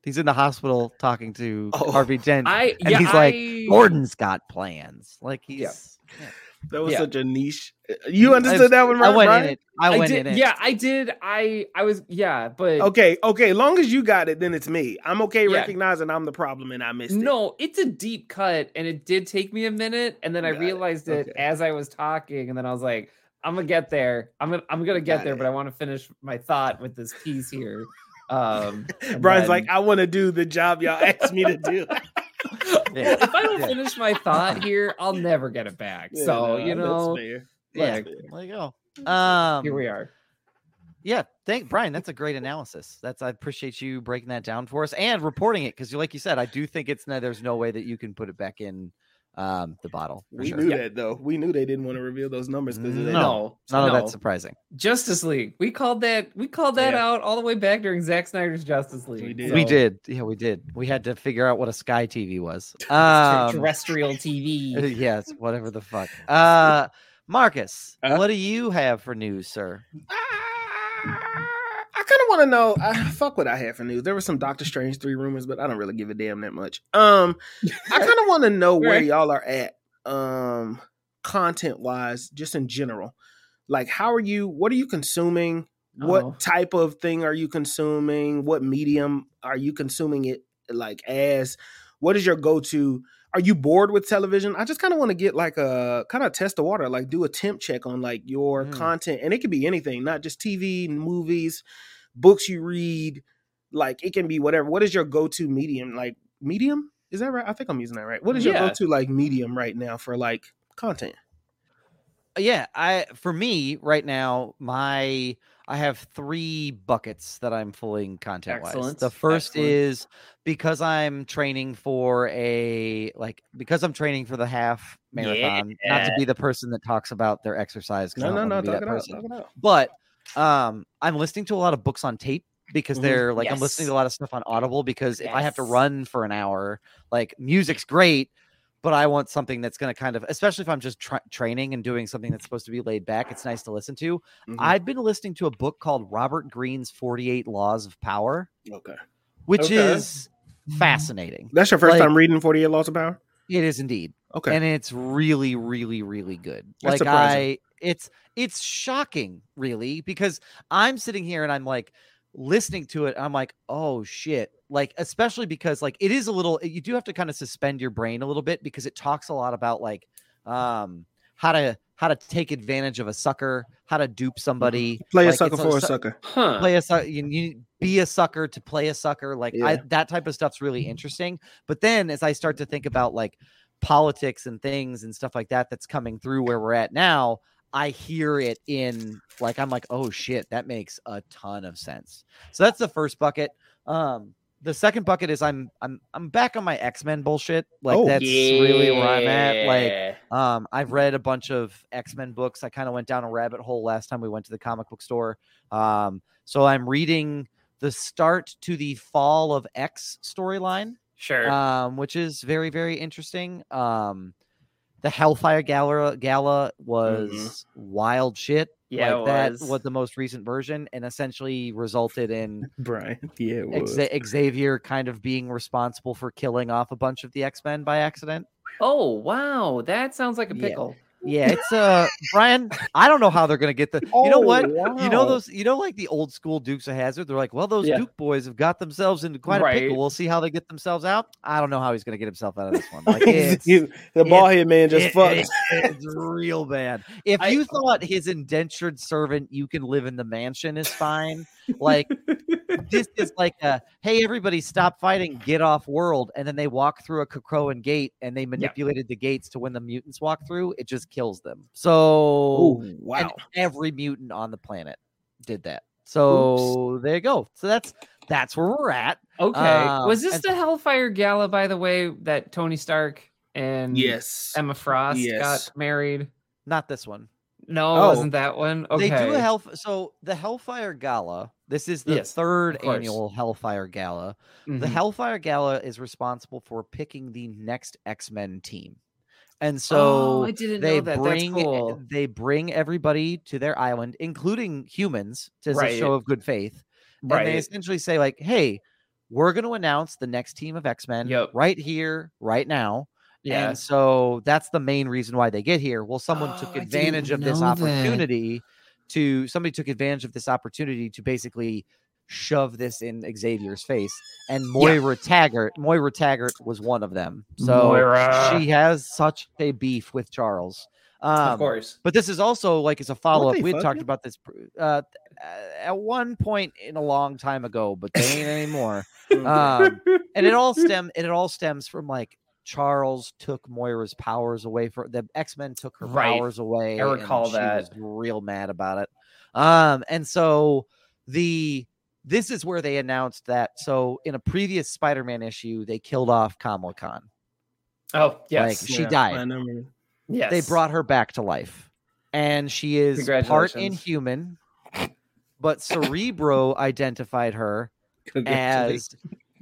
He's in the hospital talking to Oh. Harvey Dent. I And yeah, he's like, I- Gordon's got plans. Like he's. Yeah. [LAUGHS] That was Yeah. such a niche. You understood that one, I right? went Brian? in it. I, I went did, in it. yeah, I did. I I was yeah, but Okay, okay. Long as you got it, then it's me. I'm okay Yeah. recognizing I'm the problem and I missed it. No, it's a deep cut, and it did take me a minute, and then I Got it. realized it, Okay. as I was talking, and then I was like, "I'm gonna get there. I'm gonna I'm gonna get Got there, it. but I want to finish my thought with this piece here." Um, [LAUGHS] Brian's then- like, I want to do the job y'all [LAUGHS] asked me to do. [LAUGHS] Yeah. if I don't Yeah. finish my thought here, I'll never get it back. Yeah, so no, you know, fair. Yeah. There you go. Um, here we are. Yeah, thank Brian. That's a great analysis. That's I appreciate you breaking that down for us and reporting it because you, like you said, I do think it's no, there's no way that you can put it back in um the bottle. We sure. knew Yeah. that though. We knew they didn't want to reveal those numbers because No. No, None no. of that's surprising. Justice League. We called that. We called that Yeah. out all the way back during Zack Snyder's Justice League. We did. We did. Yeah, we did. We had to figure out what a Sky TV was. [LAUGHS] Ter- Um, terrestrial TV. [LAUGHS] yes, whatever the fuck. Uh, Marcus, Uh? what do you have for news, sir? Ah, [LAUGHS] I kind of want to know. Uh, fuck what I had for news. There was some Doctor Strange three rumors, but I don't really give a damn that much. Um, I [LAUGHS] kind of want to know where Right. y'all are at, um, content wise, just in general. Like, how are you? What are you consuming? What Oh. type of thing are you consuming? What medium are you consuming it like as? What is your go to? Are you bored with television? I just kind of want to get like a kind of test the water, like do a temp check on like your Mm. content, and it could be anything, not just TV, movies, books you read. Like it can be whatever. What is your go to medium? Like medium? Is that right? I think I'm using that right. What is your go to like medium right now for like content? yeah i for me right now my i have three buckets that i'm filling content wise the first excellent. is because i'm training for a like because i'm training for the half marathon not to be the person that talks about their exercise. No, no, no. be that out. person. But um i'm listening to a lot of books on tape because Mhm. they're like i'm listening to a lot of stuff on audible because if i have to run for an hour like music's great but i want something that's going to kind of especially if i'm just tra- training and doing something that's supposed to be laid back it's nice to listen to Mhm. i've been listening to a book called robert greene's 48 laws of power okay. which Okay. is fascinating That's your first Like- time reading 48 Laws of Power? it is indeed Okay. and it's really really really good That's like surprising. i it's it's shocking really because i'm sitting here and i'm like listening to it i'm like oh shit like especially because like it is a little you do have to kind of suspend your brain a little bit because it talks a lot about like um how to how to take advantage of a sucker how to dupe somebody Play a sucker for a su- sucker. Huh. play a sucker you, you be a sucker to play a sucker like I, that type of stuff's really interesting. But then as i start to think about like politics and things and stuff like that that's coming through where we're at now i hear it in like i'm like oh shit that makes a ton of sense. So that's the first bucket. Um the second bucket is i'm i'm i'm back on my x-men bullshit like Oh. that's really where i'm at like um, I've read a bunch of X Men books. I kind of went down a rabbit hole last time we went to the comic book store. Um, so I'm reading the start to the Fall of X storyline, sure. um, which is very very interesting. Um, the Hellfire Gala Gala was wild shit. Yeah, like it that was. was the most recent version, and essentially resulted in [LAUGHS] Brian. Yeah, it was. Xa- Xavier kind of being responsible for killing off a bunch of the X Men by accident. oh wow, that sounds like a pickle. Yeah, it's uh Brian. I don't know how they're gonna get the. you know Oh, what? You know those. You know, like the old school Dukes of Hazzard. They're like, well, those Yeah. Duke boys have got themselves into quite a pickle. We'll see how they get themselves out. I don't know how he's gonna get himself out of this one. [LAUGHS] Like it's, the ball head man just it- fucked. it- it's real bad. If I- you thought his indentured servant, you can live in the mansion, is fine. Like this is like a hey everybody stop fighting get off world and then they walk through a Krakoan gate and they manipulated the gates to when the mutants walk through it just kills them. So Oh and wow. every mutant on the planet did that. So there you go. So that's that's where we're at. Okay. Um, was this and- the Hellfire Gala, by the way, that Tony Stark and Yes. Emma Frost Yes. got married? Not this one. No, Oh. it wasn't that one. Okay. They do a hell. So the Hellfire Gala. This is the Yes, third annual Hellfire Gala. The Mhm. Hellfire Gala is responsible for picking the next X Men team, and oh, so I didn't they know that. bring cool. they bring everybody to their island, including humans, as a show of good faith. Right. And they essentially say like, "Hey, we're going to announce the next team of X Men Yep. right here, right now." Yeah. And so that's the main reason why they get here. Well, someone Oh, [GASPS] took advantage of this that. opportunity to somebody took advantage of this opportunity to basically shove this in Xavier's face. And Moira Taggart, Moira Taggart was one of them. So Moira. she has such a beef with Charles. Um, of course. but this is also like as a follow up. We had talked fucking? about this uh, at one point in a long time ago, but they ain't anymore. [LAUGHS] Um, and it all [LAUGHS] stem and it all stems from like Charles took Moira's powers away for the X Men took her Right. powers away. I recall and she that. was real mad about it. Um, and so the this is where they announced that. So in a previous Spider Man issue, they killed off Kamala Khan. Oh, yes. Like, she Yeah, died. I yes. They brought her back to life, and she is part Inhuman. But Cerebro identified her as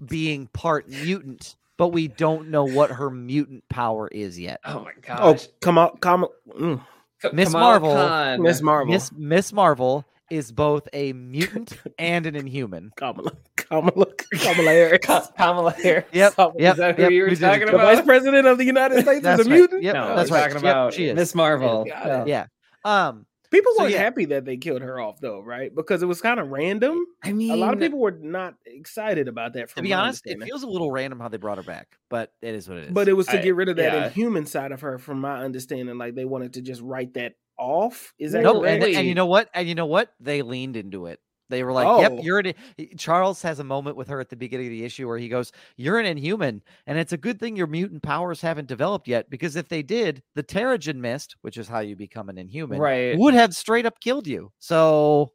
being part mutant, but we don't know what her mutant power is yet. Oh my god! Oh, come on, come on. K- Miss Marvel- Miss Marvel. Miss Miss Marvel is both a mutant [LAUGHS] and an inhuman. Kamala. Kamala. Kamala [LAUGHS] Harris. Ka- Kamala Harris. Yep, Kamala- yep, Is that who yep, you were we talking about? The vice president of the United [LAUGHS] States That's is a right. mutant. Yep, No, that's we're right. talking Yep, about she is. Miss Marvel. Got Yeah. Yeah. Um. People So, weren't yeah. happy that they killed her off, though, right? Because it was kind of random. I mean, A lot of people were not excited about that. To be honest, it feels a little random how they brought her back, but it is what it is. but it was to I- get rid of that yeah. inhuman side of her, from my understanding. Like they wanted to just write that off. Is that nope. And, and you know what? And you know what? They leaned into it. They were like, "Yep, Oh. you're an." he- Charles has a moment with her at the beginning of the issue where he goes, "You're an Inhuman, and it's a good thing your mutant powers haven't developed yet because if they did, the Terrigen Mist, which is how you become an Inhuman, Right. would have straight up killed you. So,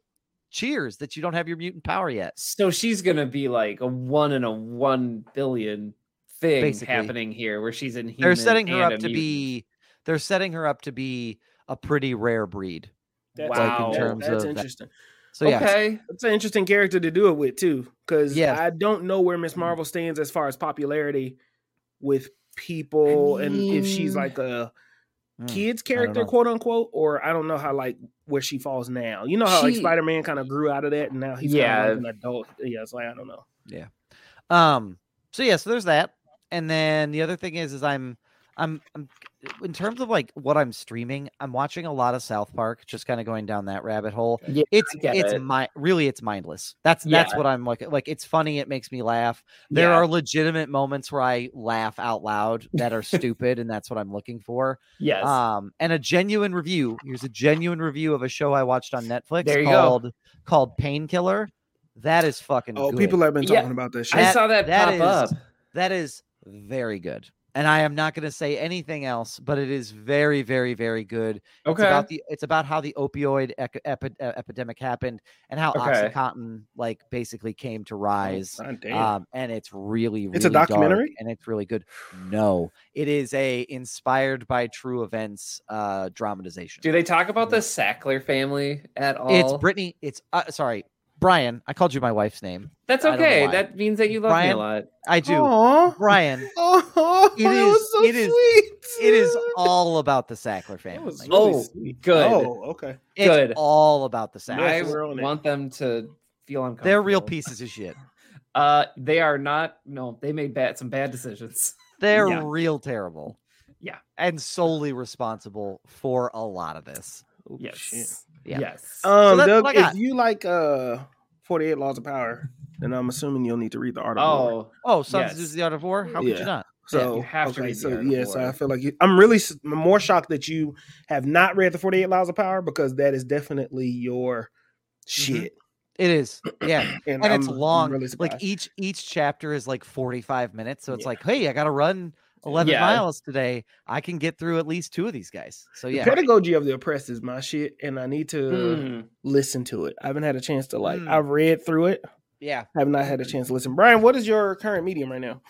cheers that you don't have your mutant power yet. So she's gonna be like a one in a one billion thing Basically. happening here, where she's in. They're setting her up to be. They're setting her up to be a pretty rare breed. That's, Wow. that- terms that's of that. interesting. So yeah, Okay. It's an interesting character to do it with too, because yeah. I don't know where Miss Marvel stands as far as popularity with people, and if she's like a Mm, kids character, quote unquote, or I don't know how like where she falls now. You know how like Spider Man kind of grew out of that, and now he's Yeah. kind of like an adult. Yeah, it's like I don't know. Yeah. Um. So yeah. So there's that, and then the other thing is, is I'm, I'm, I'm, in terms of like what I'm streaming, I'm watching a lot of South Park, just kind of going down that rabbit hole. Yeah, It's, it's it. my, really, it's mindless. That's that's what I'm like. Like it's funny. It makes me laugh. There Yeah. are legitimate moments where I laugh out loud that are [LAUGHS] stupid, and that's what I'm looking for. Yes. Um, and a genuine review. Here's a genuine review of a show I watched on Netflix There you go. called called Painkiller. That is fucking. Oh, good. people have been Yeah. talking about that Show. I that- saw that, that pop is- up. That is very good. And I am not going to say anything else, but it is very, very, very good. It's Okay. about the it's about how the opioid ec- epi- epidemic happened and how Okay. OxyContin like basically came to rise. Damn. Um, and it's really, really It's a documentary? and it's really good. No, it is a inspired by true events uh dramatization. Do they talk about the Sackler family at all? it's Brittany. It's uh, sorry, Brian. I called you my wife's name. That's I don't know okay. That means that you love me a lot. I do, Aw. Brian. [LAUGHS] Oh, It it is- was so it is- sweet. It is all about the Sackler family. really Oh, sweet. good. Oh, okay. It's good. all about the Sackler. I Yes, we're on it. want them to feel uncomfortable. They're real pieces of shit. [LAUGHS] Uh, they are not. No, they made bad some bad decisions. [LAUGHS] They're Yeah. real terrible. Yeah. And solely responsible for a lot of this. Oh, Yes. shit. Yeah. Yes. Um, that's Doug, what I got. if you like uh 48 Laws of Power, then I'm assuming you'll need to read the article. oh, Oh, Sons Yes. is the Art of War? How could Yeah. you not? So you have to okay, read the so Art of yes, I feel like you, I'm really more shocked that you have not read the 48 Laws of Power because that is definitely your shit. It is. [CLEARS THROAT] Yeah. and it's long. really like each each chapter is like 45 minutes. So it's Yeah. like, hey, I gotta run 11 Yeah. miles today, I can get through at least two of these guys. So The yeah, pedagogy of the oppressed is my shit, and I need to Hmm. listen to it. I haven't had a chance to like. Mm. I've read through it. yeah. I have not had a chance to listen. Brian, what is your current medium right now?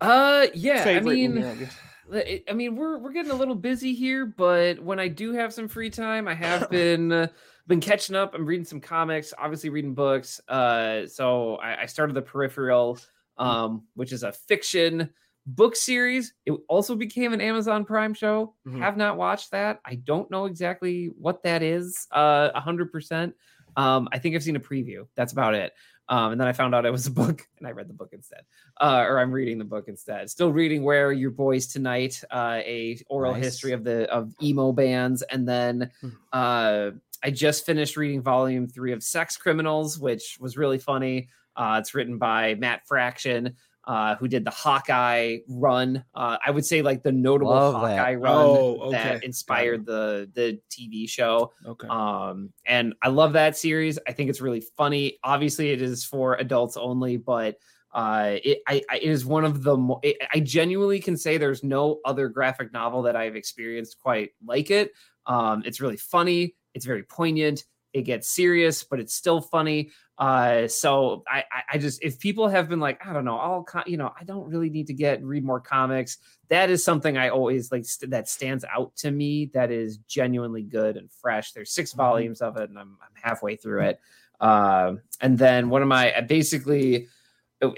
Uh, yeah. I mean, medium, I [SIGHS] I mean, we're we're getting a little busy here, but when I do have some free time, I have [COUGHS] been uh, been catching up. I'm reading some comics, obviously reading books. Uh, so I, I started the Peripheral, um, which is a fiction book series. It also became an Amazon Prime show. Mhm. Have not watched that. I don't know exactly what that is. Uh, a hundred percent. Um, I think I've seen a preview. That's about it. Um, and then I found out it was a book, [LAUGHS] and I read the book instead. Uh, or I'm reading the book instead. Still reading Where Your Boys Tonight, uh, a oral Nice. history of the of emo bands, and then Hmm. uh, I just finished reading volume three of Sex Criminals, which was really funny. Uh, it's written by Matt Fraction, uh, who did the Hawkeye run. Uh, I would say like the notable Love that. Hawkeye run Oh, okay. that inspired the the TV show. Okay. Um, and I love that series. I think it's really funny. Obviously, it is for adults only, but uh, it, I, I, it is one of the. Mo- it, I genuinely can say there's no other graphic novel that I've experienced quite like it. Um, it's really funny. It's very poignant. It gets serious, but it's still funny. Uh, so I, I, I just if people have been like, I don't know, I'll, you know, I don't really need to get read more comics. That is something I always like st- that stands out to me. That is genuinely good and fresh. There's 6 Mhm. volumes of it, and I'm, I'm halfway through it. Um, and then one of my basically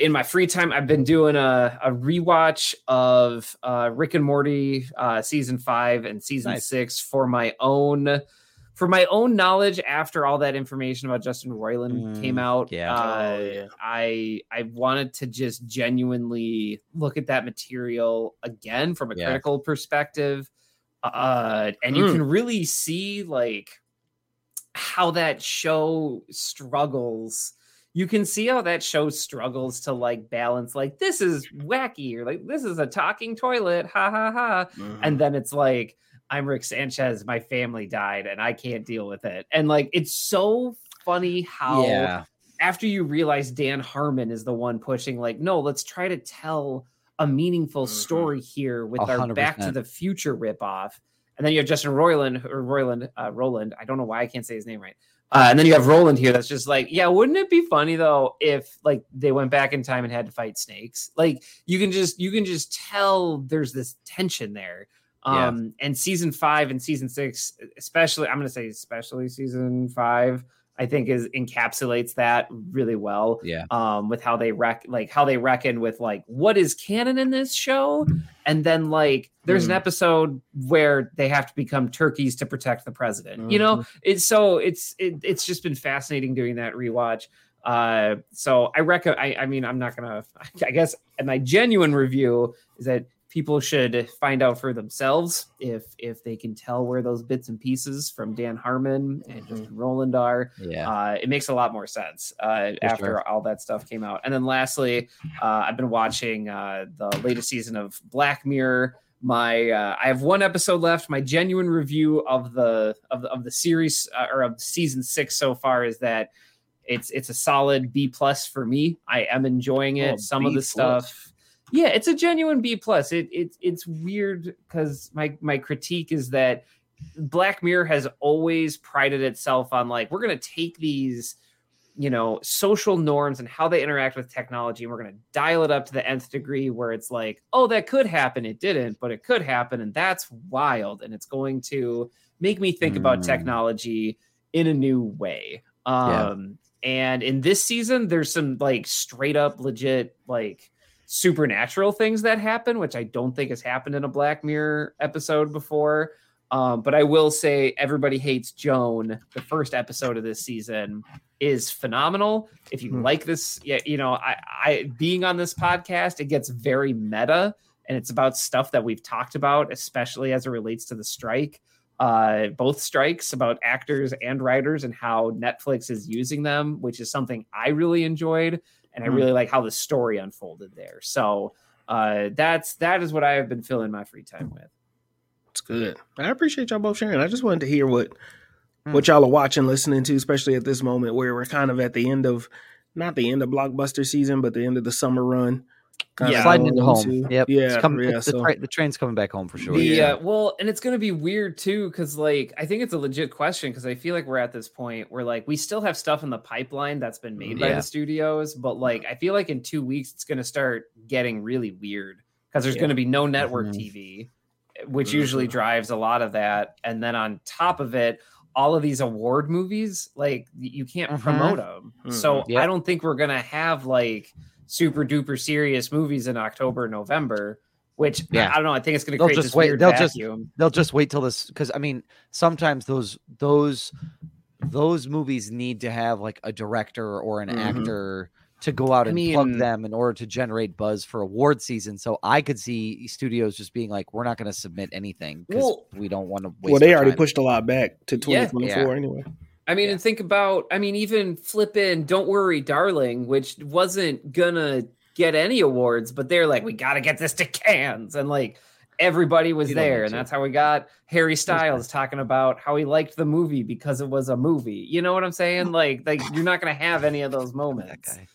in my free time, I've been doing a, a rewatch of uh, Rick and Morty uh, season five and season Nice. six for my own for my own knowledge. After all that information about Justin Roiland Mm, came out, yeah. uh, Oh, yeah. I I wanted to just genuinely look at that material again from a Yeah. critical perspective, uh, and you Mm. can really see like how that show struggles you can see how that show struggles to like balance like this is wacky or like this is a talking toilet ha ha ha Mhm. and then it's like i'm rick sanchez my family died and i can't deal with it and like it's so funny how yeah. after you realize dan harmon is the one pushing like no let's try to tell a meaningful Mhm. story here with A our back to the future ripoff and then you have justin roiland or roiland uh, roland i don't know why i can't say his name right uh, and then you have Roland here that's just like, yeah, wouldn't it be funny though if like they went back in time and had to fight snakes? Like you can just you can just tell there's this tension there. Yeah. Um and season five and season six, especially I'm gonna say especially season five, I think is encapsulates that really well. Yeah. Um, with how they rec like how they reckon with like what is canon in this show, and then like there's an Mhm. episode where they have to become turkeys to protect the president. You know, it's so it's it, it's just been fascinating doing that rewatch. Uh, so I reckon. I, I mean, I'm not gonna. [LAUGHS] I guess my genuine review is that people should find out for themselves if if they can tell where those bits and pieces from Dan Harmon and Mhm. Justin Roland are. Yeah. Uh, it makes a lot more sense uh, after sure. all that stuff came out. And then lastly, uh, I've been watching uh, the latest season of Black Mirror. My uh, I have one episode left. My genuine review of the of the, of the series uh, or of season six so far is that it's it's a solid B plus for me. I am enjoying it. Oh, Some of the plus. stuff. Yeah, it's a genuine B plus. It, it it's weird because my my critique is that Black Mirror has always prided itself on like we're gonna take these you know social norms and how they interact with technology and we're going to dial it up to the nth degree where it's like oh that could happen it didn't but it could happen and that's wild and it's going to make me think about Mm. technology in a new way Yeah. um and in this season there's some like straight up legit like supernatural things that happen which i don't think has happened in a black mirror episode before um, but I will say, everybody hates Joan. The first episode of this season is phenomenal. If you Hmm. like this, yeah, you know, I, I being on this podcast, it gets very meta, and it's about stuff that we've talked about, especially as it relates to the strike. Uh, both strikes about actors and writers and how Netflix is using them, which is something I really enjoyed, and I Hmm. really like how the story unfolded there. So uh, that's that is what I have been filling my free time with. It's good. I appreciate y'all both sharing. I just wanted to hear what Hmm. what y'all are watching, listening to, especially at this moment where we're kind of at the end of not the end of blockbuster season, but the end of the summer run. Kinda Yeah. sliding into going home. into. Yep. Yeah, It's coming, yeah. it's the, so- tra- the train's coming back home for sure. The, Yeah. uh, well, and it's going to be weird too, because like I think it's a legit question because I feel like we're at this point where like we still have stuff in the pipeline that's been made by the studios, but like I feel like in two weeks it's going to start getting really weird because there's Yeah. going to be no network. TV, which usually Mhm. drives a lot of that, and then on top of it. All of these award movies, like you can't Mhm. promote them, so Yep. I don't think we're gonna have like super duper serious movies in October, November. Which Yeah. I don't know. I think it's going to They'll create just this wait- weird they'll just- vacuum. They'll just wait till this because I mean sometimes those those those movies need to have like a director or an Mhm. actor to go out I and plug them in order to generate buzz for award season. So I could see studios just being like, "We're not going to submit anything because Well- we don't want to waste." Well, they already time." pushed a lot back to Yeah. 2024 anyway. I mean, yeah. and think about, I mean, even flipping Don't Worry, Darling, which wasn't gonna get any awards, but they're like, we gotta get this to Cannes, And like everybody was you there. And that's how we got Harry Styles talking about how he liked the movie because it was a movie. You know what I'm saying? [LAUGHS] like, like you're not gonna have any of those moments. That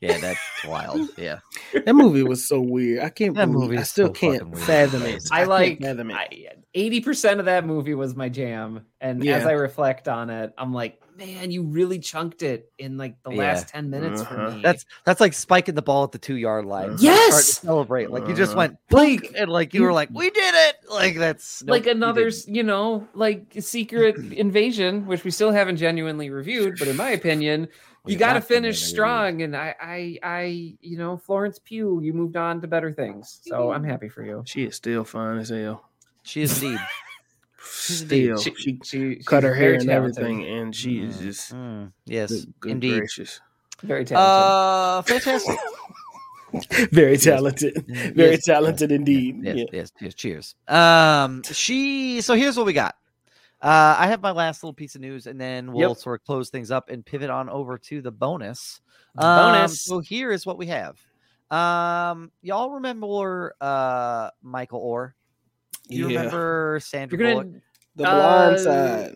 yeah, that's wild. Yeah. That movie was so weird. I can't that movie I still so can't fathom it. I, like fathom it. 80% of that movie was my jam. And yeah. as I reflect on it, I'm like, man, you really chunked it in like the yeah. last 10 minutes uh-huh. for me. That's that's like spiking the ball at the two yard line. Uh-huh. Yes. celebrate. Like you just uh-huh. went blink and like you, were like, we did it. Like that's nope, like another, you, you, know, like secret [CLEARS THROAT] invasion, which we still haven't genuinely reviewed. But in my opinion, you got to finish strong. And I, I, I, you know, Florence Pugh, you moved on to better things. So I'm happy for you. She is still fine as hell. She is indeed. [LAUGHS] indeed- Still, She, she she cut her hair and talented. everything, and she is Mm, just mm, yes, good, good indeed. gracious, Very talented. Uh, fantastic. very talented, Mm, very yes, talented [LAUGHS] indeed. Yes, Yeah. yes, yes. Cheers. Um, she. So here's what we got. Uh, I have my last little piece of news, and then we'll Yep. sort of close things up and pivot on over to the bonus. Bonus. Um, so here is what we have. Um, y'all remember uh Michael Oher? You Yeah. remember Sandra You're Bullock? gonna. The Uh, blind side.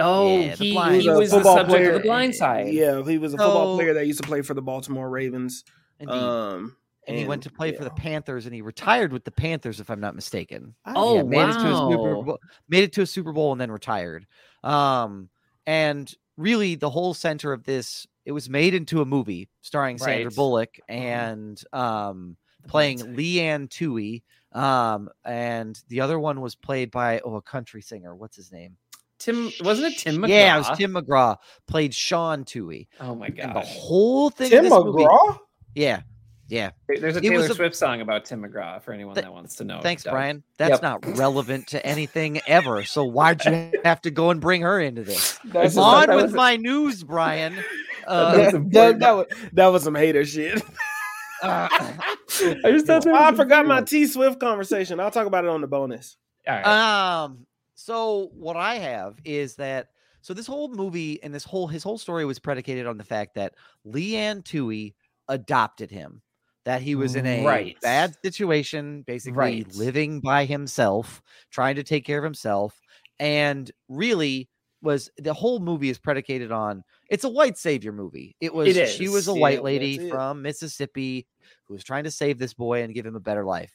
Oh, Yeah, the he, blind- he a was the subject player. of the blind side. Yeah, he was a football player that used to play for the Baltimore Ravens. Indeed. Um, and he went to play for the. Panthers, and he retired with the Panthers, if I'm not mistaken. Oh, Yeah, made it to a Super wow. Bowl, made it to a Super Bowl and then retired. Um, and really the whole center of this, it was made into a movie starring Sandra Right. Bullock and um playing Leigh Anne Tuohy. Um, and the other one was played by oh a country singer. What's his name? Tim wasn't it Tim McGraw? Yeah, it was Tim McGraw. Played Sean Tuohy. Oh my And the whole thing. Tim of this movie, McGraw. yeah, yeah. There's a He was Taylor a- Swift song about Tim McGraw for anyone Th- that wants to know. Thanks, Doug. Bryan. That's Yep. not relevant to anything ever. So why'd you [LAUGHS] have to go and bring her into this? [LAUGHS] I just On that with was- my news, Bryan. [LAUGHS] Uh, that, that, that was, that was some hater shit. Uh, I just thought that I forgot my. T Swift conversation. I'll talk about it on the bonus. All right. um. So what I have is that so this whole movie and this whole his whole story was predicated on the fact that Leigh Anne Tuohy adopted him. That he was in a Right. bad situation, basically Right. living by himself, trying to take care of himself, and really was the whole movie is predicated on it's a white savior movie. It was It she was a yeah, white lady from Mississippi who was trying to save this boy and give him a better life.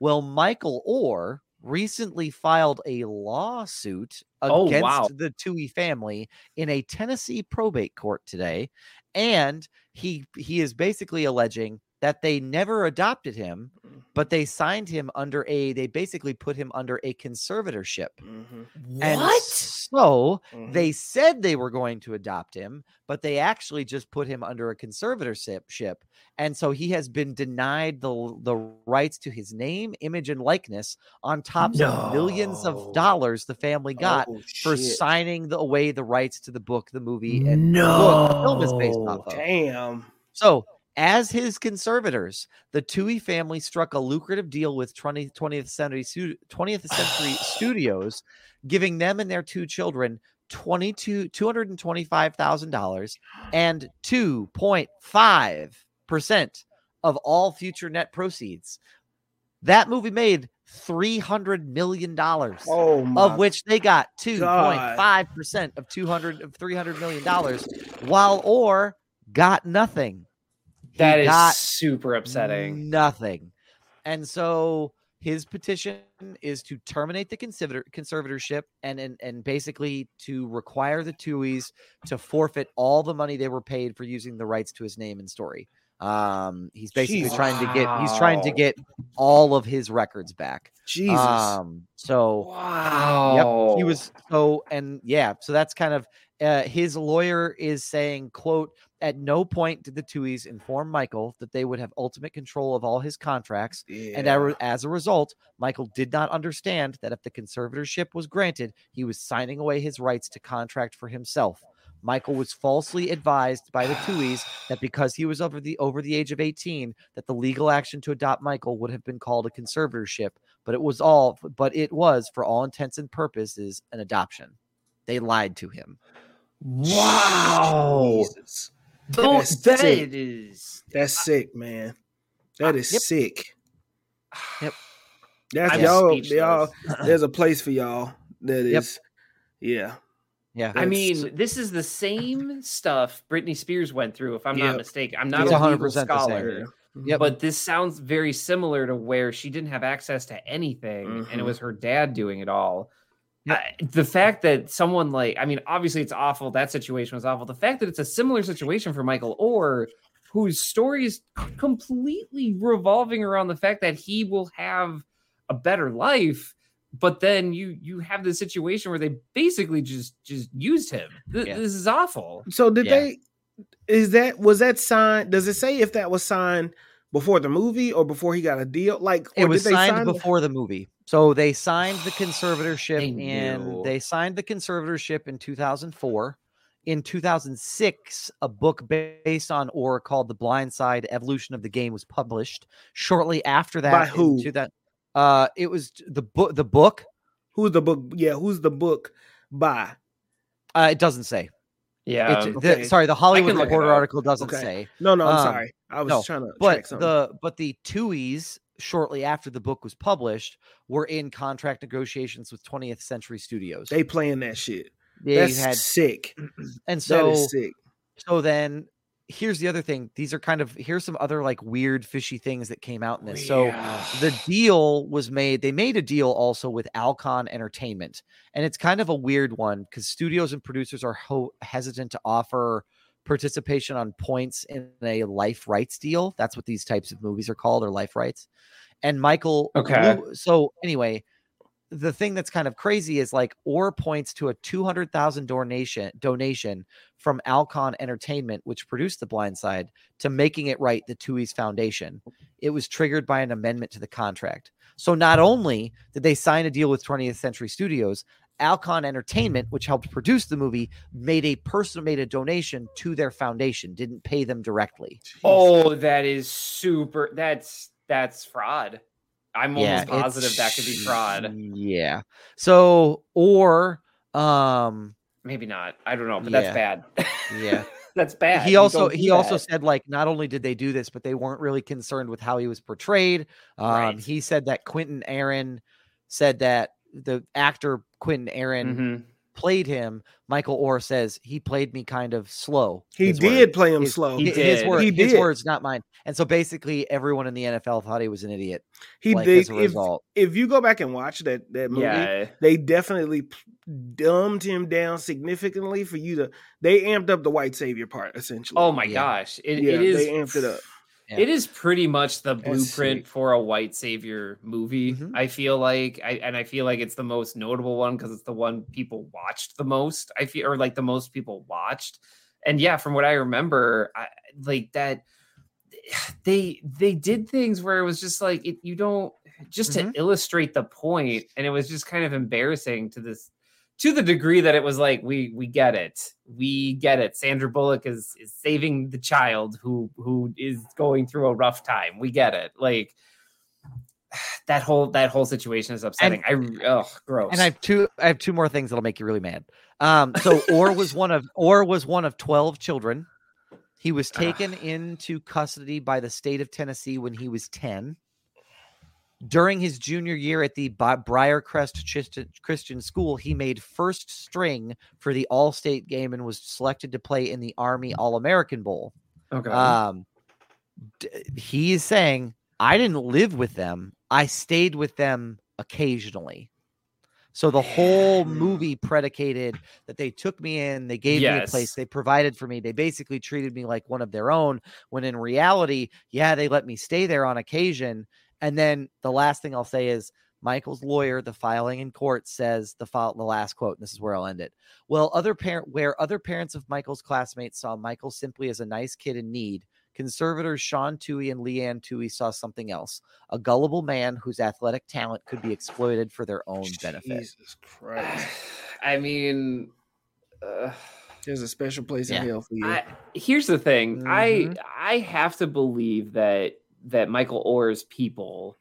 Well, Michael Oher recently filed a lawsuit Oh, against wow. the Tuohy family in a Tennessee probate court today, and he he is basically alleging that they never adopted him, but they signed him under a they basically put him under a conservatorship. Mm-hmm. And what? so they said they were going to adopt him, but they actually just put him under a conservatorship. And so he has been denied the the rights to his name, image, and likeness on top of millions of dollars the family got Oh, for shit. signing the, away the rights to the book, the movie, and the book the film is based off of. Damn. So, as his conservators, the Tuohy family struck a lucrative deal with 20, 20th century 20th century [SIGHS] studios, giving them and their two children 22 $225,000 and 2.5% of all future net proceeds. That movie made 300 million dollars Oh of which they got 2.5% of 200 of 300 million dollars while Oher got nothing. He That is super upsetting. Nothing. And so his petition is to terminate the conservator, conservatorship and, and and basically to require the Tuohys to forfeit all the money they were paid for using the rights to his name and story. Um, he's basically Jeez. trying to get he's trying to get all of his records back. Jesus. Um, so Wow. Yep, he was so and yeah so that's kind of uh, his lawyer is saying quote at no point did the tuohys inform michael that they would have ultimate control of all his contracts and Yeah. a- as a result michael did not understand that if the conservatorship was granted he was signing away his rights to contract for himself. Michael was falsely advised by the tuohys that because he was over the over the age of 18 that the legal action to adopt michael would have been called a conservatorship but it was all but it was for all intents and purposes an adoption. They lied to him Wow. Jesus. Don't, That's that sick. is. That's sick, man. That is Yep. sick. Yep. That's I'm y'all, speechless. y'all. There's a place for y'all. that is Yep. yeah. yeah I mean, this is the same stuff Britney Spears went through, if I'm Yep. not mistaken. I'm not It's a 100% scholar, Yep. but this sounds very similar to where she didn't have access to anything, and it Mhm. was her dad doing it all. Yep. I- the fact that someone like, I mean, obviously it's awful. That situation was awful. The fact that it's a similar situation for Michael Oher, whose story is completely revolving around the fact that he will have a better life but then you you have this situation where they basically just just used him Th- Yeah. this is awful So did Yeah. they? Is that was that signed? Does it say if that was signed before the movie or before he got a deal? Like it was did they signed sign the- before the movie so they signed the conservatorship They in they signed the conservatorship in 2004 in 2006 a book based on or called the blind side evolution of the game was published shortly after that By who? two thou- uh it was the book the book Who's the book? Yeah, who's the book by? uh it doesn't say yeah It- the- sorry the hollywood reporter article doesn't Okay. say No, no, I'm Um, sorry. I was no, trying to but check the but the Tuohys shortly after the book was published were in contract negotiations with 20th Century Studios. they playing that shit. They That's had sick. [CLEARS THROAT] and so is sick. so then here's the other thing. These are kind of here's some other like weird fishy things that came out in this. So the deal was made. They made a deal also with Alcon Entertainment, and it's kind of a weird one because studios and producers are ho- hesitant to offer participation on points in a life rights deal. That's what these types of movies are called, or life rights. And Michael, Okay. so anyway, the thing that's kind of crazy is like Oher points to a two hundred thousand donation donation from Alcon Entertainment, which produced The Blind Side, to making it right the Tuohys Foundation. It was triggered by an amendment to the contract. So not only did they sign a deal with 20th Century Studios, Alcon Entertainment, which helped produce the movie, made a person made a donation to their foundation, didn't pay them directly. oh that is super that's that's fraud i'm almost it's- positive that could be fraud Yeah. So or um maybe not i don't know but Yeah. that's bad yeah. [LAUGHS] that's bad he also he also said like not only did they do this but they weren't really concerned with how he was portrayed um Right. he said that quinton aaron said that the actor quinton aaron Mhm. Played him michael oher says he played me kind of slow He his did word. play him his, slow. He hi- his, did. word, He his did. words not mine and so basically everyone in the nfl thought he was an idiot He like did. as a If, result if you go back and watch that that movie, yeah they definitely dumbed him down significantly for you to. They amped up the white savior part essentially. oh my Yeah. gosh it, yeah, it is they amped it up. Yeah. It is pretty much the blueprint for a white savior movie. Mhm. I feel like, I, and I feel like it's the most notable one because it's the one people watched the most. I feel, or like the most people watched. And yeah, from what I remember, I, like that, [SIGHS] they they did things where it was just like it, you don't just Mhm. to illustrate the point, and it was just kind of embarrassing to this to the degree that it was like we we get it. We get it. Sandra bullock is is saving the child who who is going through a rough time. We get it. Like [SIGHS] that whole that whole situation is upsetting. I oh gross. And I have two I have two more things that'll make you really mad. Um, so oher was one of [LAUGHS] oher was one of 12 children. He was taken into custody by the state of Tennessee when he was 10. During his junior year at the Briarcrest Christian School, he made first string for the All-State game and was selected to play in the Army All-American Bowl. okay Um, d- he is saying I didn't live with them. I stayed with them occasionally. So the whole movie predicated that they took me in, they gave me a place, they provided for me. They basically treated me like one of their own. When in reality, yeah, they let me stay there on occasion. And then the last thing I'll say is Michael's lawyer, the filing in court says the file, the last quote, and this is where I'll end it. Well, other parent where other parents of Michael's classmates saw Michael simply as a nice kid in need, conservators Sean Tuohy and Leanne Tuohy saw something else, a gullible man whose athletic talent could be exploited for their own benefit. Jesus Christ. [SIGHS] I mean, uh, There's a special place Yeah. in hell for you. I, here's the thing. Mhm. I I have to believe that that Michael Oher's people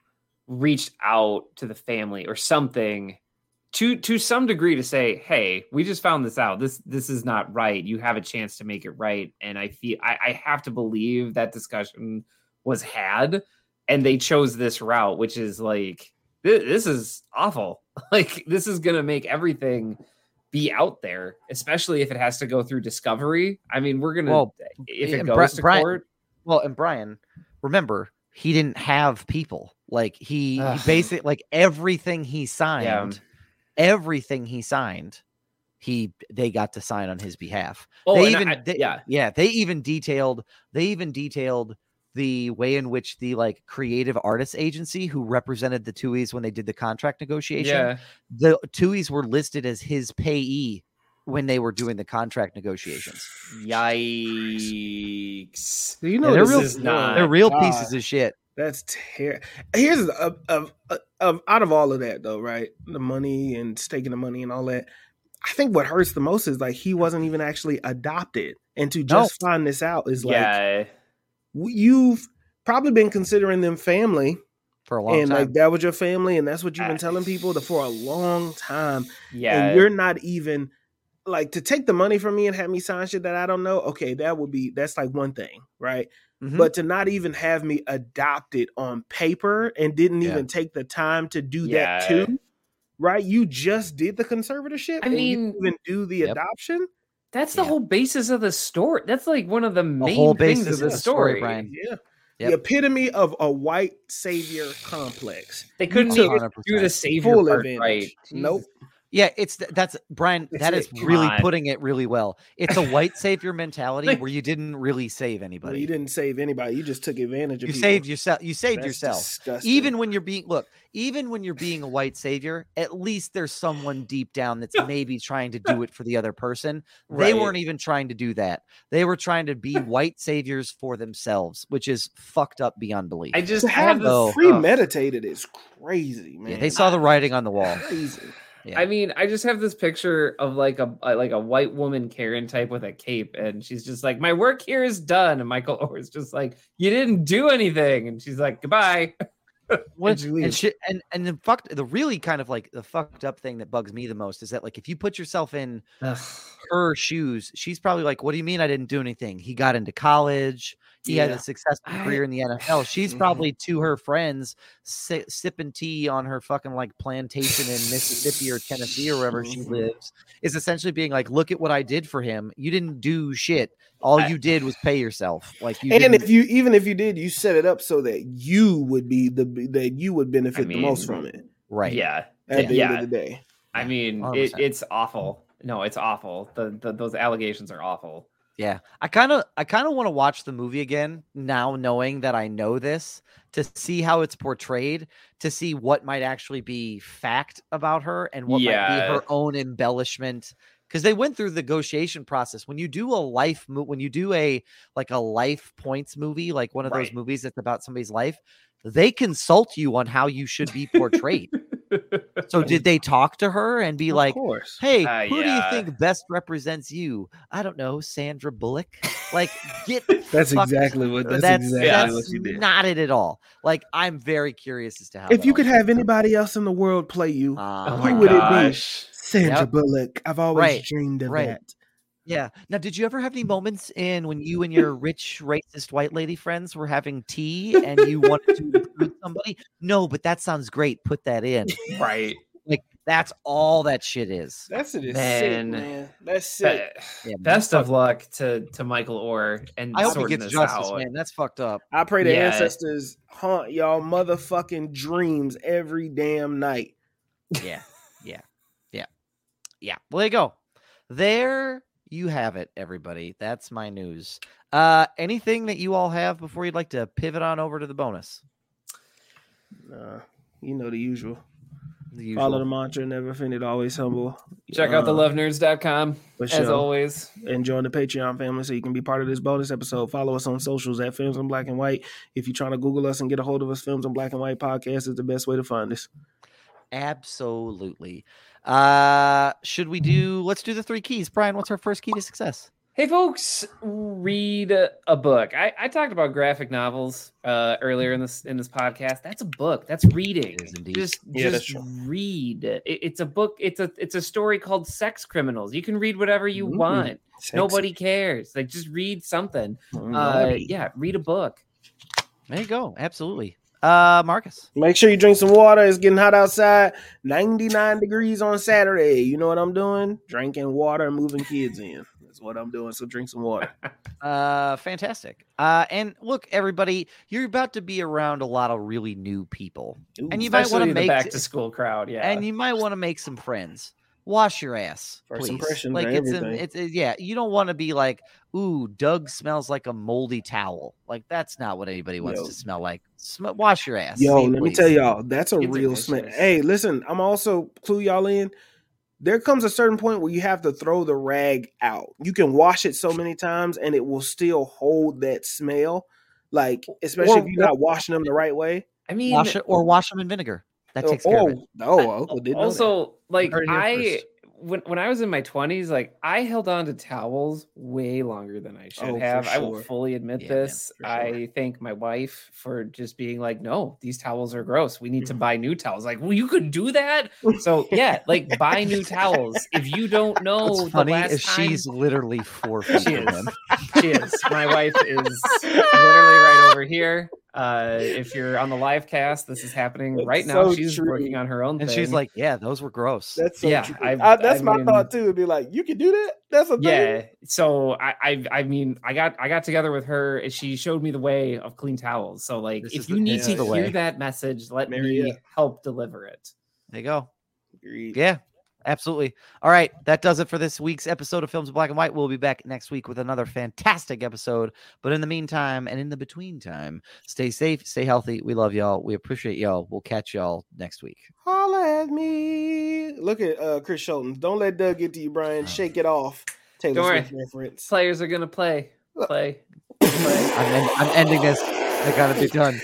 reached out to the family or something to to some degree to say, "Hey, we just found this out. This this is not right. You have a chance to make it right." And I feel I, I have to believe that discussion was had, and they chose this route, which is like thi- this is awful. [LAUGHS] Like this is gonna make everything be out there, especially if it has to go through discovery. I mean, we're gonna Well, if it goes Bri- to Bryan- court. Well, and Bryan, remember, he didn't have people. Like he, he basically like everything he signed, everything he signed, he they got to sign on his behalf. Oh, they even I- they- yeah, yeah, they even detailed they even detailed the way in which the like creative artists agency who represented the Tuohys when they did the contract negotiation, yeah. the Tuohys were listed as his payee when they were doing the contract negotiations. Yikes! Do you know they're this real- is not- They're real God. pieces of shit. That's terrible. Here's of, of of out of all of that though, right? The money and staking the money and all that. I think what hurts the most is like he wasn't even actually adopted, and to just find this out is like yeah, you've probably been considering them family, For a long time. and time. like that was your family, and that's what you've been Ah. telling people to, for a long time, yeah. and you're not even like to take the money from me and have me sign shit that I don't know. Okay, that would be that's like one thing, right? Mhm. but to not even have me adopted on paper and didn't Yeah. even take the time to do Yeah. that too right you just did the conservatorship I and you mean- didn't even do the Yep. adoption That's the Yeah. whole basis of the story. That's like one of the main whole things basis of the story, story. Bryan. yeah Yep. the epitome of a white savior complex They couldn't even do the 100%. savior full part advantage right. nope Yeah, it's that's Bryan. That's That is it. Come really on. putting it really well. It's a white savior mentality [LAUGHS] where you didn't really save well, anybody. you didn't save anybody you just took advantage of You people. saved yourself. You saved That's yourself. disgusting. Even when you're being look, even when you're being a white savior, at least there's someone deep down that's [LAUGHS] maybe trying to do it for the other person. They Right. weren't even trying to do that. They were trying to be [LAUGHS] white saviors for themselves, which is fucked up beyond belief. I just to have have the this. Oh. premeditated uh is crazy man Yeah, they saw the writing on the wall. crazy Yeah. I mean, I just have this picture of like a like a white woman Karen type with a cape, and she's just like, "My work here is done," and Michael [LAUGHS] Oher's just like, "You didn't do anything," and she's like, "Goodbye." You [LAUGHS] and shit, and and the fucked the really kind of like the fucked up thing that bugs me the most is that like if you put yourself in her shoes, she's probably like, "What do you mean I didn't do anything? He got into college. He had a successful I- career in the NFL." [SIGHS] She's Mhm. probably to her friends si- sipping tea on her fucking like plantation in Mississippi or Tennessee or wherever she Mhm. lives. Is essentially being like, "Look at what I did for him. You didn't do shit. All I- you did was pay yourself. Like you and didn't." if you even if you did you set it up so that you would be the that you would benefit the most from it right. Yeah, at the Yeah. end of the day I mean, it, it's awful. No, it's awful. The, the those allegations are awful. Yeah, I kind of I kind of want to watch the movie again now knowing that I know this to see how it's portrayed, to see what might actually be fact about her and what might be her own embellishment because they went through the negotiation process. When you do a life mo- when you do a like a life points movie, like one of those movies that's about somebody's life, they consult you on how you should be portrayed. [LAUGHS] so did they [LAUGHS] talk to her and be of like, course Hey, Uh, who yeah. do you think best represents you? I don't know, Sandra Bullock. Like, get [LAUGHS] that's fuck- exactly what that's, that's, exactly that's what you did not it at all. Like, I'm very curious as to how. if you could have out. anybody else in the world play you Uh, oh who my would it be? Sandra Yep. Bullock I've always Right, dreamed of right. that Yeah. Now, did you ever have any moments in when you and your rich, racist white lady friends were having tea and you wanted to include [LAUGHS] somebody? No, but that sounds great. Put that in. Right. Like that's all that shit is. That's it is Man. sick, man. That's Be- sick. Yeah, best of luck to to Michael Oher and I hope he gets justice, out. man. That's fucked up. I pray the Yeah. ancestors haunt y'all motherfucking dreams every damn night. Yeah, yeah, yeah, yeah. Well, there you go. There you have it, everybody. That's my news. Uh, anything that you all have before you'd like to pivot on over to the bonus? Uh, you know the usual. The Follow the usual. mantra, never offended, always humble. Check out the Uh, lovenerds.com for as sure. always. and join the Patreon family so you can be part of this bonus episode. Follow us on socials at Films in Black and White. If you're trying to Google us and get a hold of us, Films in Black and White podcast is the best way to find us. Absolutely. Uh, should we do? Let's do the three keys. Bryan, what's our first key to success? Hey folks, read a book. I, I talked about graphic novels uh, earlier in this in this podcast. That's a book. That's reading. It is indeed. Just Yeah, just true. read. It, it's a book. It's a it's a story called Sex Criminals. You can read whatever you Ooh, want. Sexy. Nobody cares. Like just read something. Uh, yeah, read a book. There you go. Absolutely. Uh, Marcus. Make sure you drink some water. It's getting hot outside. 99 degrees on Saturday. You know what I'm doing? Drinking water and moving kids in. That's what I'm doing. So drink some water. [LAUGHS] Uh, fantastic. Uh, and look, everybody, you're about to be around a lot of really new people, Ooh, and you might want to make back to school crowd. Yeah, and you might want to make some friends. Wash your ass, First please. impressions like are it's an, everything. it's it- yeah. You don't want to be like, ooh, Doug smells like a moldy towel. Like that's not what anybody wants Yo. to smell like. Sm- wash your ass. Yo, See, let me tell y'all, that's a Kids real smell. Hey, listen, I'm also clue y'all in. There comes a certain point where you have to throw the rag out. You can wash it so many times and it will still hold that smell. Like, especially Or- if you're not washing them the right way. I mean, Wash it or wash them in vinegar. That Oh, takes care of it. oh, oh, Uncle didn't also like Heard it here I when when I was in my twenties, like I held on to towels way longer than I should Oh, for have. I will fully admit Yeah, this. for sure. I thank my wife for just being like, "No, these towels are gross. We need to mm-hmm. buy new towels." Like, well, you could do that. So [LAUGHS] yeah, like buy new towels. If you don't [LAUGHS] know What's the funny last is time, she's literally four feet She is. she is. My wife is [LAUGHS] literally right over here. Uh, if you're on the live cast, this is happening That's right now. so she's true. working on her own And thing. she's like, "Yeah, those were gross." That's so Yeah, true. I- I- that's I my mean- thought too. It'd be like, you can do that. That's a thing. yeah so I, I i mean i got i got together with her and she showed me the way of clean towels so like This is if the- you need this to the hear way. that message let Marry me up. help deliver it there you go. Agreed. Yeah, absolutely. All right, that does it for this week's episode of Films in Black and White. We'll be back next week with another fantastic episode. But in the meantime, and in the between time, stay safe, stay healthy. We love y'all. We appreciate y'all. We'll catch y'all next week. Holla at me. Look at uh, Chris Shelton. Don't let Doug get to you, Bryan. Shake it off. Taylor Don't Swift worry. reference. players are gonna play play play [LAUGHS] I'm, en- I'm ending this. I gotta be done.